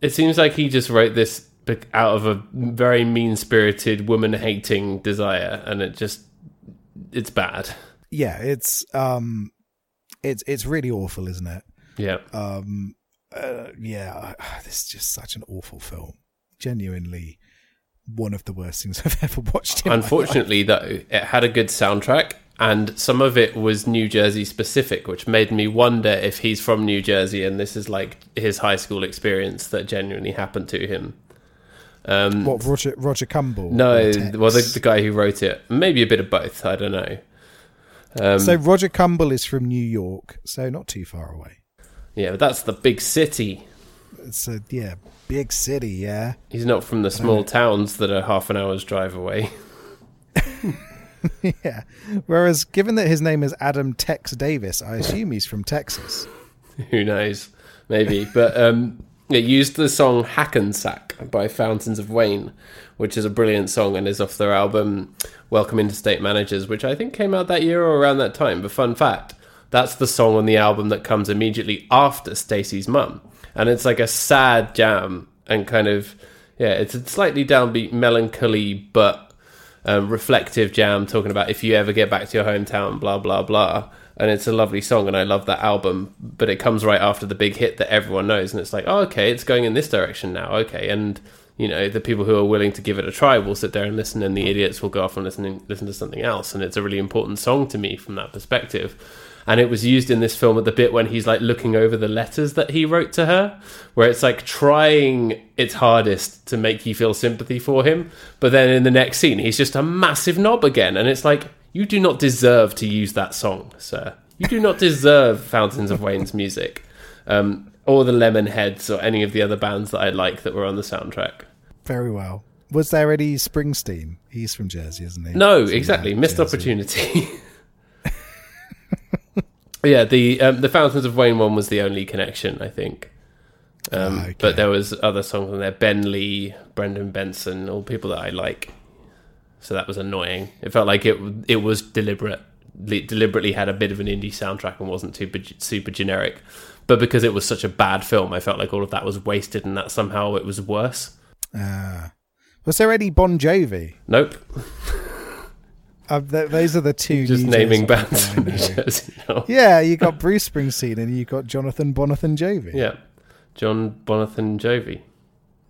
Speaker 2: it seems like he just wrote this out of a very mean spirited, woman hating desire, and it just it's bad.
Speaker 4: Yeah, it's um, it's it's really awful, isn't it?
Speaker 2: Yeah.
Speaker 4: Um, uh, yeah, this is just such an awful film. Genuinely, one of the worst things I've ever watched. In my life.
Speaker 2: Unfortunately, though, it had a good soundtrack, and some of it was New Jersey specific, which made me wonder if he's from New Jersey and this is like his high school experience that genuinely happened to him. Um,
Speaker 4: what Roger Roger Kumble?
Speaker 2: no, well, the, the guy who wrote it, maybe a bit of both. I don't know. Um,
Speaker 4: so Roger Kumble is from New York, so not too far away.
Speaker 2: yeah, but that's the big city.
Speaker 4: It's a yeah, big city. Yeah,
Speaker 2: He's not from the small towns that are half an hour's drive away.
Speaker 4: yeah. Whereas, given that his name is Adam Tex Davis, I assume he's from Texas.
Speaker 2: Who knows? Maybe. But um, it used the song Hackensack by Fountains of Wayne, which is a brilliant song and is off their album Welcome Interstate Managers, which I think came out that year or around that time. But fun fact, that's the song on the album that comes immediately after Stacy's Mum. And it's like a sad jam and kind of, yeah, it's a slightly downbeat melancholy but um, reflective jam talking about if you ever get back to your hometown, blah blah blah. And it's a lovely song, and I love that album. But it comes right after the big hit that everyone knows, and it's like, oh, okay, it's going in this direction now, okay. And you know, the people who are willing to give it a try will sit there and listen, and the idiots will go off and listen listen to something else. And it's a really important song to me from that perspective. And it was used in this film at the bit when he's like looking over the letters that he wrote to her, where it's like trying its hardest to make you feel sympathy for him. But then in the next scene, he's just a massive knob again. And it's like, you do not deserve to use that song, sir. You do not deserve Fountains of Wayne's music. Um, or the Lemonheads or any of the other bands that I like that were on the soundtrack.
Speaker 4: Very well. Was there any Springsteen? He's from Jersey, isn't he?
Speaker 2: No,
Speaker 4: So,
Speaker 2: exactly. Missed
Speaker 4: Jersey.
Speaker 2: opportunity. yeah, the um, the Fountains of Wayne one was the only connection, I think. Um,
Speaker 4: Ah, okay.
Speaker 2: But there was other songs on there: Ben Lee, Brendan Benson, all people that I like. So that was annoying. It felt like it it was deliberate, deliberately had a bit of an indie soundtrack and wasn't too super generic. But because it was such a bad film, I felt like all of that was wasted, and that somehow it was worse.
Speaker 4: Ah. was there any Bon Jovi?
Speaker 2: Nope,
Speaker 4: Uh, th- those are the two.
Speaker 2: just
Speaker 4: New
Speaker 2: naming bands. from
Speaker 4: know.
Speaker 2: Jersey now.
Speaker 4: yeah, you got Bruce Springsteen and you got Jonathan Bonathan Jovi.
Speaker 2: Yeah. John Bonathan Jovi.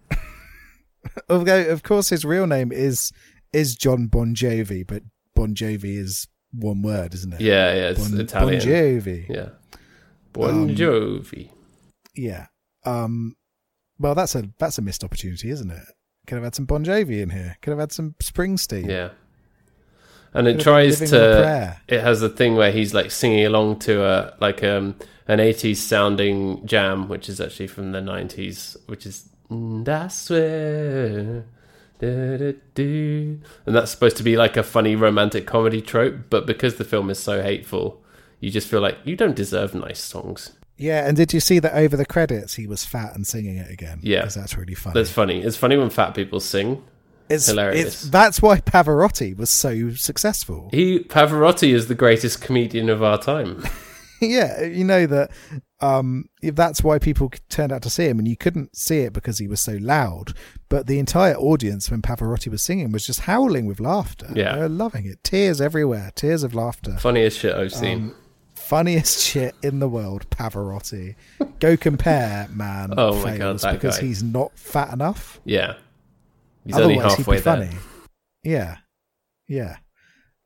Speaker 4: Although, of course, his real name is is John Bon Jovi, but Bon Jovi is one word, isn't it?
Speaker 2: Yeah, yeah, it's
Speaker 4: Bon,
Speaker 2: Italian.
Speaker 4: Bon Jovi.
Speaker 2: Yeah. Bon
Speaker 4: Um,
Speaker 2: Jovi.
Speaker 4: Yeah. Um. Well, that's a that's a missed opportunity, isn't it? Could have had some Bon Jovi in here. Could have had some Springsteen.
Speaker 2: Yeah. And it
Speaker 4: Could have been
Speaker 2: tries
Speaker 4: Living on a
Speaker 2: to it has a thing where he's like singing along to a like um an 80s sounding jam which is actually from the 90s which is and I swear da, da, do. and that's supposed to be like a funny romantic comedy trope but because the film is so hateful you just feel like you don't deserve nice songs
Speaker 4: Yeah, and did you see that over the credits he was fat and singing it again?
Speaker 2: Yeah.
Speaker 4: 'Cause that's really funny.
Speaker 2: that's funny it's funny when fat people sing
Speaker 4: it's
Speaker 2: hilarious.
Speaker 4: It's, that's why Pavarotti was so successful.
Speaker 2: he Pavarotti is the greatest comedian of our time
Speaker 4: yeah, you know that. Um, if that's why people turned out to see him, and you couldn't see it because he was so loud. But the entire audience, when Pavarotti was singing, was just howling with laughter.
Speaker 2: Yeah.
Speaker 4: they were loving it. Tears everywhere. Tears of laughter.
Speaker 2: funniest shit I've seen
Speaker 4: Um, funniest shit in the world, Pavarotti. Go compare, man.
Speaker 2: Oh my God,
Speaker 4: because
Speaker 2: guy.
Speaker 4: he's not fat enough.
Speaker 2: yeah he's only
Speaker 4: Otherwise,
Speaker 2: halfway
Speaker 4: he'd be
Speaker 2: there
Speaker 4: funny. Yeah, yeah.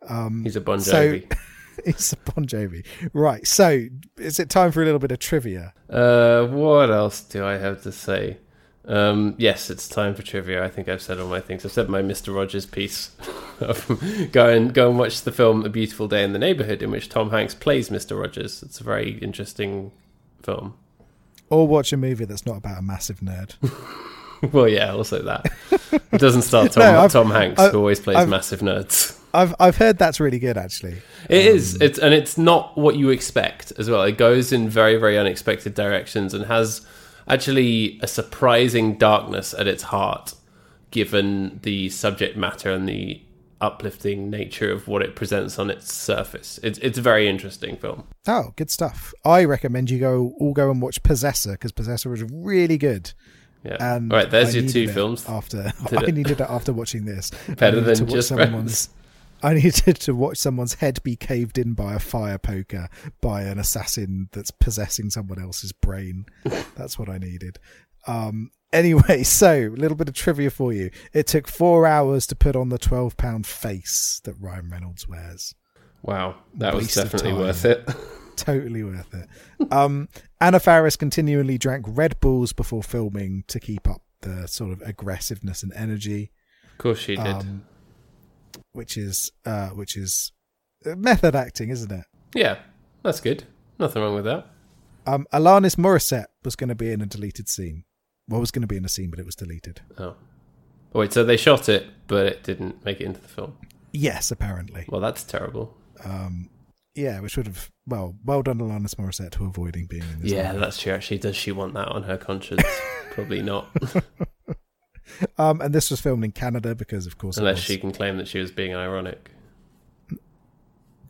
Speaker 4: Um,
Speaker 2: he's a Bon
Speaker 4: So-
Speaker 2: Jovi
Speaker 4: he's a Bon Jovi. Right. So, is it time for a little bit of trivia?
Speaker 2: Uh, what else do I have to say? Um, yes, it's time for trivia. I think I've said all my things. I've said my Mister Rogers piece. go and go and watch the film A Beautiful Day in the Neighborhood, in which Tom Hanks plays Mister Rogers. It's a very interesting film.
Speaker 4: Or watch a movie that's not about a massive nerd.
Speaker 2: well, yeah, also that. It doesn't start Tom,
Speaker 4: No,
Speaker 2: Tom Hanks,
Speaker 4: I've-
Speaker 2: who always plays
Speaker 4: I've-
Speaker 2: massive nerds.
Speaker 4: I've I've heard that's really good actually.
Speaker 2: It is. Um, it's and it's not what you expect as well. It goes in very very unexpected directions and has actually a surprising darkness at its heart, given the subject matter and the uplifting nature of what it presents on its surface. It's it's a very interesting film.
Speaker 4: Oh, good stuff. I recommend you go all go and watch Possessor because Possessor was really good.
Speaker 2: Yeah.
Speaker 4: And
Speaker 2: All right, there's
Speaker 4: I
Speaker 2: your two films.
Speaker 4: After
Speaker 2: Did
Speaker 4: I
Speaker 2: it.
Speaker 4: needed it after watching this.
Speaker 2: Better than
Speaker 4: to watch
Speaker 2: Just
Speaker 4: someone's- I needed to watch someone's head be caved in by a fire poker by an assassin that's possessing someone else's brain. That's what I needed. Um, anyway, so a little bit of trivia for you. It took four hours to put on the twelve pound face that Ryan Reynolds wears.
Speaker 2: Wow, that was
Speaker 4: Waste of
Speaker 2: definitely worth it.
Speaker 4: Totally worth it. Um, Anna Faris continually drank Red Bulls before filming to keep up the sort of aggressiveness and energy,
Speaker 2: of course she did.
Speaker 4: um, which is uh, which is method acting, isn't it?
Speaker 2: yeah, that's good. Nothing wrong with that.
Speaker 4: Um, Alanis Morissette was going to be in a deleted scene. Well, was going to be in a scene, but it was deleted.
Speaker 2: Oh. Wait, so they shot it, but it didn't make it into the film.
Speaker 4: Yes, apparently.
Speaker 2: Well, that's terrible.
Speaker 4: Um, yeah, which would have well, well done, Alanis Morissette, to avoiding being in this.
Speaker 2: Yeah,
Speaker 4: movie.
Speaker 2: that's true. Actually, does she want that on her conscience? Probably not,
Speaker 4: Um, and this was filmed in Canada because, of course, it
Speaker 2: unless
Speaker 4: was.
Speaker 2: she can claim that she was being ironic.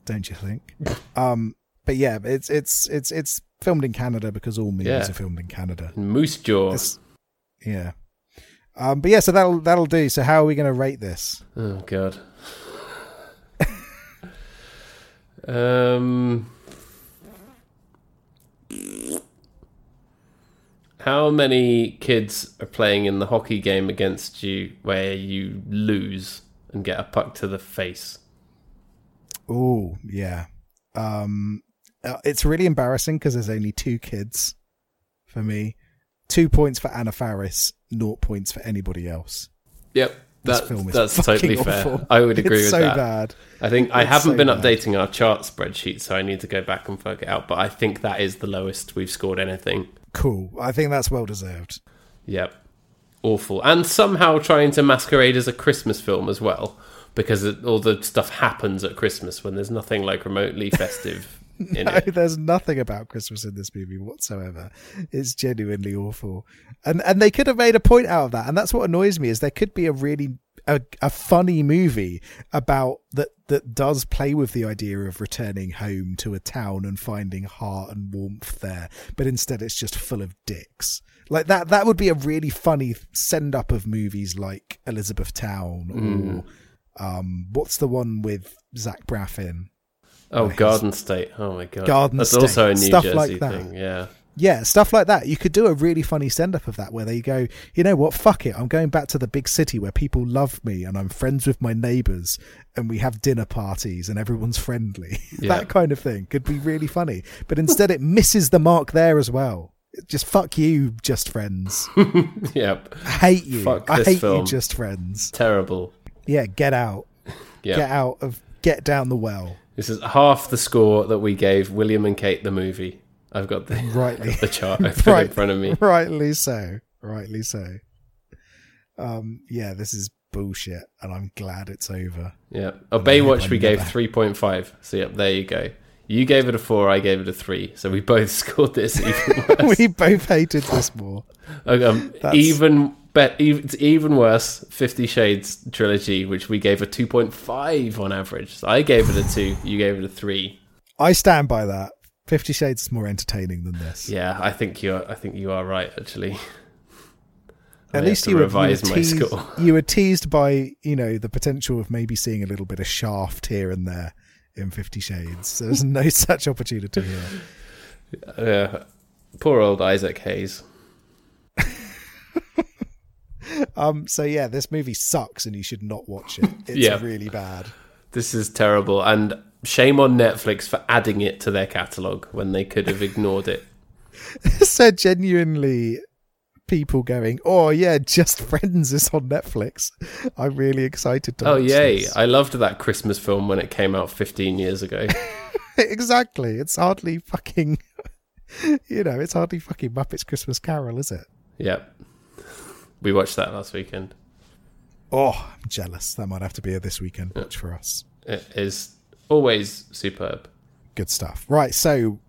Speaker 4: don't you think? um, but yeah, it's it's it's it's filmed in Canada because all movies
Speaker 2: Yeah.
Speaker 4: are filmed in Canada.
Speaker 2: Moose jaw.
Speaker 4: It's- yeah. Um, but yeah, so that'll that'll do. So how are we going to rate this?
Speaker 2: Oh god. Um. How many kids are playing in the hockey game against you where you lose and get a puck to the face?
Speaker 4: Oh yeah. Um, uh, it's really embarrassing because there's only two kids for me. Two points for Anna Faris, naught points for anybody else.
Speaker 2: Yep,
Speaker 4: This
Speaker 2: that,
Speaker 4: film is
Speaker 2: that's totally fair. I would agree
Speaker 4: it's
Speaker 2: with
Speaker 4: so
Speaker 2: that.
Speaker 4: bad.
Speaker 2: I think I
Speaker 4: It's
Speaker 2: haven't
Speaker 4: so
Speaker 2: been
Speaker 4: bad.
Speaker 2: updating our chart spreadsheet, so I need to go back and work it out. But I think that is the lowest we've scored anything.
Speaker 4: cool. I think that's well deserved.
Speaker 2: Yep. Awful. And somehow trying to masquerade as a Christmas film as well, because it, all the stuff happens at Christmas when there's nothing like remotely festive
Speaker 4: No, there's nothing about Christmas in this movie whatsoever. It's genuinely awful, and and they could have made a point out of that, and that's what annoys me is there could be a really a, a funny movie about that that does play with the idea of returning home to a town and finding heart and warmth there, but instead it's just full of dicks. Like that that would be a really funny send up of movies like Elizabethtown or um what's the one with Zach Braff in?
Speaker 2: Oh. Garden State. Oh my god.
Speaker 4: Garden
Speaker 2: That's
Speaker 4: State.
Speaker 2: also a New
Speaker 4: Stuff
Speaker 2: Jersey
Speaker 4: like that.
Speaker 2: thing. Yeah.
Speaker 4: Yeah, stuff like that. You could do a really funny send up of that where they go, you know what, fuck it. I'm going back to the big city where people love me and I'm friends with my neighbors and we have dinner parties and everyone's friendly.
Speaker 2: Yeah.
Speaker 4: that kind of thing could be really funny. But instead it misses the mark there as well. Just fuck you, just friends.
Speaker 2: Yep.
Speaker 4: I hate you.
Speaker 2: Fuck
Speaker 4: I hate
Speaker 2: film.
Speaker 4: you, just friends.
Speaker 2: Terrible.
Speaker 4: Yeah, get out.
Speaker 2: Yeah.
Speaker 4: Get out of, get down the well.
Speaker 2: This is half the score that we gave William and Kate the movie. I've got the,
Speaker 4: Rightly.
Speaker 2: the chart open
Speaker 4: Right.
Speaker 2: in front of me.
Speaker 4: Rightly so. Rightly so. Um, yeah, this is bullshit, and I'm glad it's over.
Speaker 2: Yeah. Oh,
Speaker 4: I
Speaker 2: Baywatch we gave 3.5. So, yep, there you go. You gave it a 4, I gave it a 3. So we both scored this even worse.
Speaker 4: we both hated this more.
Speaker 2: um, even, even, it's even worse, Fifty Shades trilogy, which we gave a 2.5 on average. So I gave it a 2, you gave it a 3.
Speaker 4: I stand by that. Fifty Shades is more entertaining than this.
Speaker 2: Yeah, I think you're. I think you are right. Actually,
Speaker 4: At least you were, you, were
Speaker 2: my
Speaker 4: teased,
Speaker 2: score.
Speaker 4: you were teased by you know the potential of maybe seeing a little bit of shaft here and there in Fifty Shades. There's no such opportunity here.
Speaker 2: Yeah, poor old Isaac Hayes.
Speaker 4: Um, so yeah, this movie sucks, and you should not watch it. It's
Speaker 2: Yeah.
Speaker 4: really bad.
Speaker 2: This is terrible, and shame on Netflix for adding it to their catalog when they could have ignored it.
Speaker 4: so genuinely people going, "Oh yeah, Just Friends is on Netflix." I'm really excited to.
Speaker 2: Oh yay!
Speaker 4: this.
Speaker 2: I loved that Christmas film when it came out 15 years ago.
Speaker 4: exactly. It's hardly fucking. You know, it's hardly fucking Muppets Christmas Carol, is it?
Speaker 2: yep, we watched that last weekend.
Speaker 4: Oh, I'm jealous. That might have to be a this weekend watch for us.
Speaker 2: It is always superb.
Speaker 4: Good stuff. Right. So,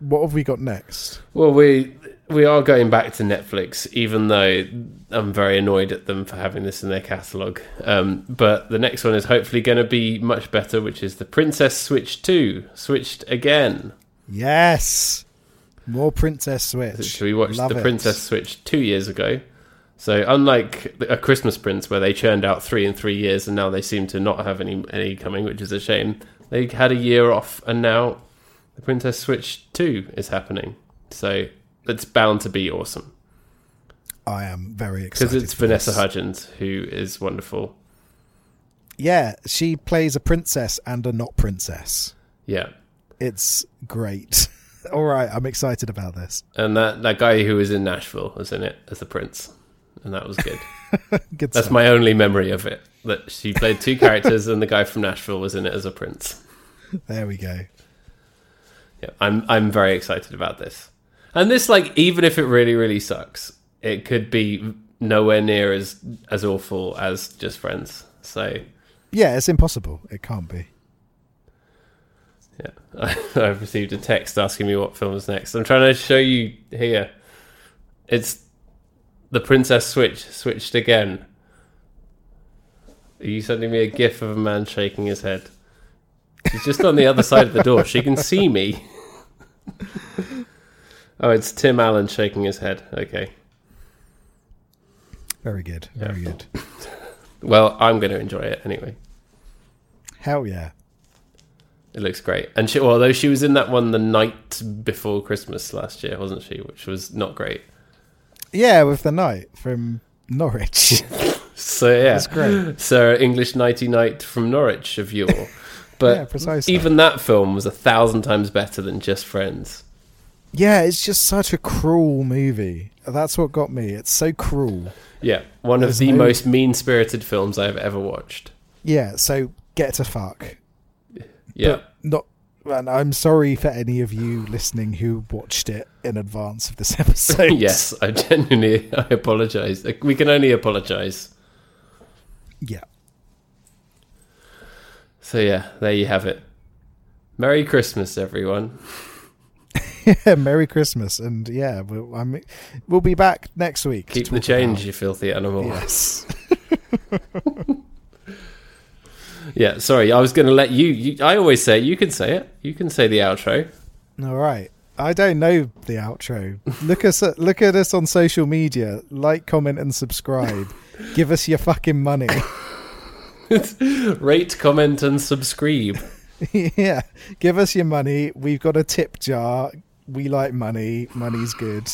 Speaker 4: what have we got next?
Speaker 2: Well, we we are going back to Netflix, even though I'm very annoyed at them for having this in their catalog. Um, but the next one is hopefully going to be much better, which is the Princess Switch Two, switched again.
Speaker 4: Yes, more Princess Switch.
Speaker 2: So we watched
Speaker 4: Love
Speaker 2: the
Speaker 4: it.
Speaker 2: Princess Switch two years ago. So unlike a Christmas Prince, where they churned out three in three years, and now they seem to not have any any coming, which is a shame. They had a year off, and now the Princess Switch two is happening. So it's bound to be awesome
Speaker 4: I am very excited
Speaker 2: because it's Vanessa
Speaker 4: this.
Speaker 2: Hudgens who is wonderful.
Speaker 4: Yeah, she plays a princess and a not princess.
Speaker 2: Yeah,
Speaker 4: It's great. All right, I'm excited about this.
Speaker 2: and that that guy who was in Nashville was in it as the prince, and that was good.
Speaker 4: Good
Speaker 2: That's
Speaker 4: stuff.
Speaker 2: my only memory of it. That she played two characters, and the guy from Nashville was in it as a prince.
Speaker 4: There we go.
Speaker 2: Yeah, I'm I'm very excited about this. And this, like, even if it really really sucks, it could be nowhere near as as awful as Just Friends. So
Speaker 4: Yeah, it's impossible. It can't be.
Speaker 2: yeah, I've received a text asking me what film is next. I'm trying to show you here. It's the Princess Switch switched again. Are you sending me a gif of a man shaking his head? She's just on the other side of the door. She can see me. oh, it's Tim Allen shaking his head. Okay.
Speaker 4: Very good. Very good.
Speaker 2: Well, I'm going to enjoy it anyway.
Speaker 4: Hell yeah.
Speaker 2: It looks great. And she, although she was in that one the night before Christmas last year, wasn't she? Which was not great.
Speaker 4: Yeah, with the knight from Norwich.
Speaker 2: So yeah,
Speaker 4: That's great.
Speaker 2: Sir English Nighty Night from Norwich of yore. But
Speaker 4: Yeah, precisely.
Speaker 2: even that film was a thousand times better than Just Friends.
Speaker 4: yeah, it's just such a cruel movie. That's what got me. It's so cruel.
Speaker 2: Yeah, one
Speaker 4: There's
Speaker 2: of the
Speaker 4: no-
Speaker 2: most mean-spirited films I've ever watched.
Speaker 4: Yeah, so get to fuck.
Speaker 2: Yeah,
Speaker 4: But not And I'm sorry for any of you listening who watched it in advance of this episode.
Speaker 2: yes, I genuinely I apologise. We can only apologise.
Speaker 4: Yeah.
Speaker 2: So yeah, there you have it. Merry Christmas, everyone.
Speaker 4: Yeah, Merry Christmas, and yeah, we'll, I'm, we'll be back next week.
Speaker 2: Keep the change,
Speaker 4: about-
Speaker 2: you filthy animal.
Speaker 4: Yes.
Speaker 2: Yeah, sorry, I was going to let you, you. I always say it, you can say it. You can say the outro.
Speaker 4: All right. I don't know the outro. Look us at, look at us on social media. Like, comment, and subscribe. Give us your fucking money.
Speaker 2: Rate, comment, and subscribe.
Speaker 4: yeah, give us your money. We've got a tip jar. We like money. Money's good.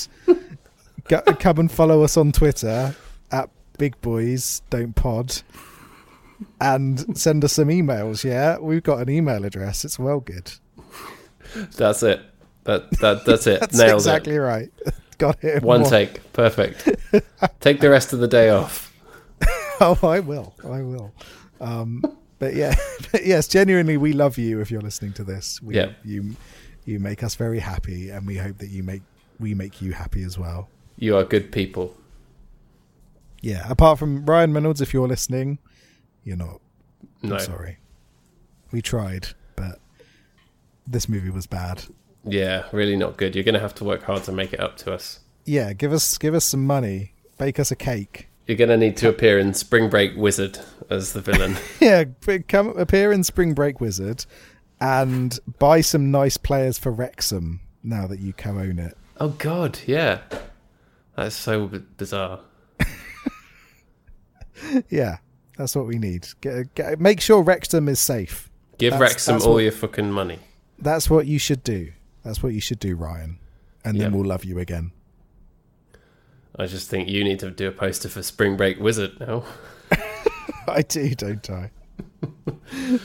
Speaker 4: Go, come and follow us on Twitter at Big Boys Don't Pod, and send us some emails. Yeah, we've got an email address. It's well good.
Speaker 2: That's it. That that that's it.
Speaker 4: That's
Speaker 2: Nailed
Speaker 4: exactly
Speaker 2: it.
Speaker 4: right. got it.
Speaker 2: One take, perfect. Take the rest of the day off.
Speaker 4: Oh, I will. I will. Um, but yeah, but yes, genuinely, we love you. If you're listening to this, we,
Speaker 2: Yeah.
Speaker 4: you you make us very happy, and we hope that you make we make you happy as well.
Speaker 2: You are good people.
Speaker 4: Yeah. Apart from Ryan Reynolds, if you're listening, you're not.
Speaker 2: No.
Speaker 4: I'm sorry. We tried, but this movie was bad.
Speaker 2: Yeah, really not good. You're going to have to work hard to make it up to us.
Speaker 4: Yeah, give us give us some money. Bake us a cake.
Speaker 2: You're going to need to appear in Spring Break Wizard as the villain.
Speaker 4: Yeah, come appear in Spring Break Wizard, and buy some nice players for Wrexham now that you co-own it.
Speaker 2: oh God, yeah. That's so b- bizarre.
Speaker 4: Yeah, that's what we need. Get, get, make sure Wrexham is safe.
Speaker 2: Give
Speaker 4: That's-
Speaker 2: Wrexham
Speaker 4: that's
Speaker 2: all
Speaker 4: what-
Speaker 2: your fucking money.
Speaker 4: That's what you should do. That's what you should do, Ryan. And then
Speaker 2: Yeah.
Speaker 4: we'll love you again.
Speaker 2: I just think you need to do a poster for Spring Break Wizard now.
Speaker 4: I do, don't I?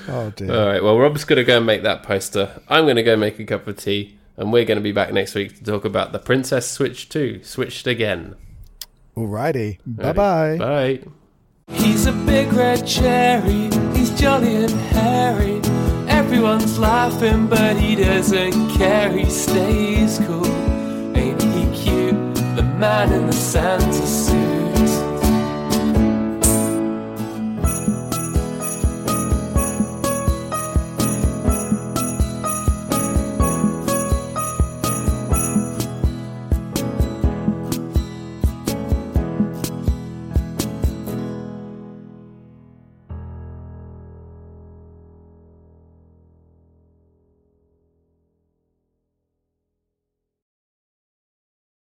Speaker 4: oh dear.
Speaker 2: All right, well, Rob's going to go and make that poster. I'm going to go make a cup of tea, and we're going to be back next week to talk about the Princess Switch 2, switched again.
Speaker 4: Alrighty. Bye
Speaker 2: Ready?
Speaker 4: bye.
Speaker 2: Bye.
Speaker 3: He's a big red cherry, he's jolly and hairy. Everyone's laughing, but he doesn't care, he stays cool. Ain't he cute? The man in the Santa suit.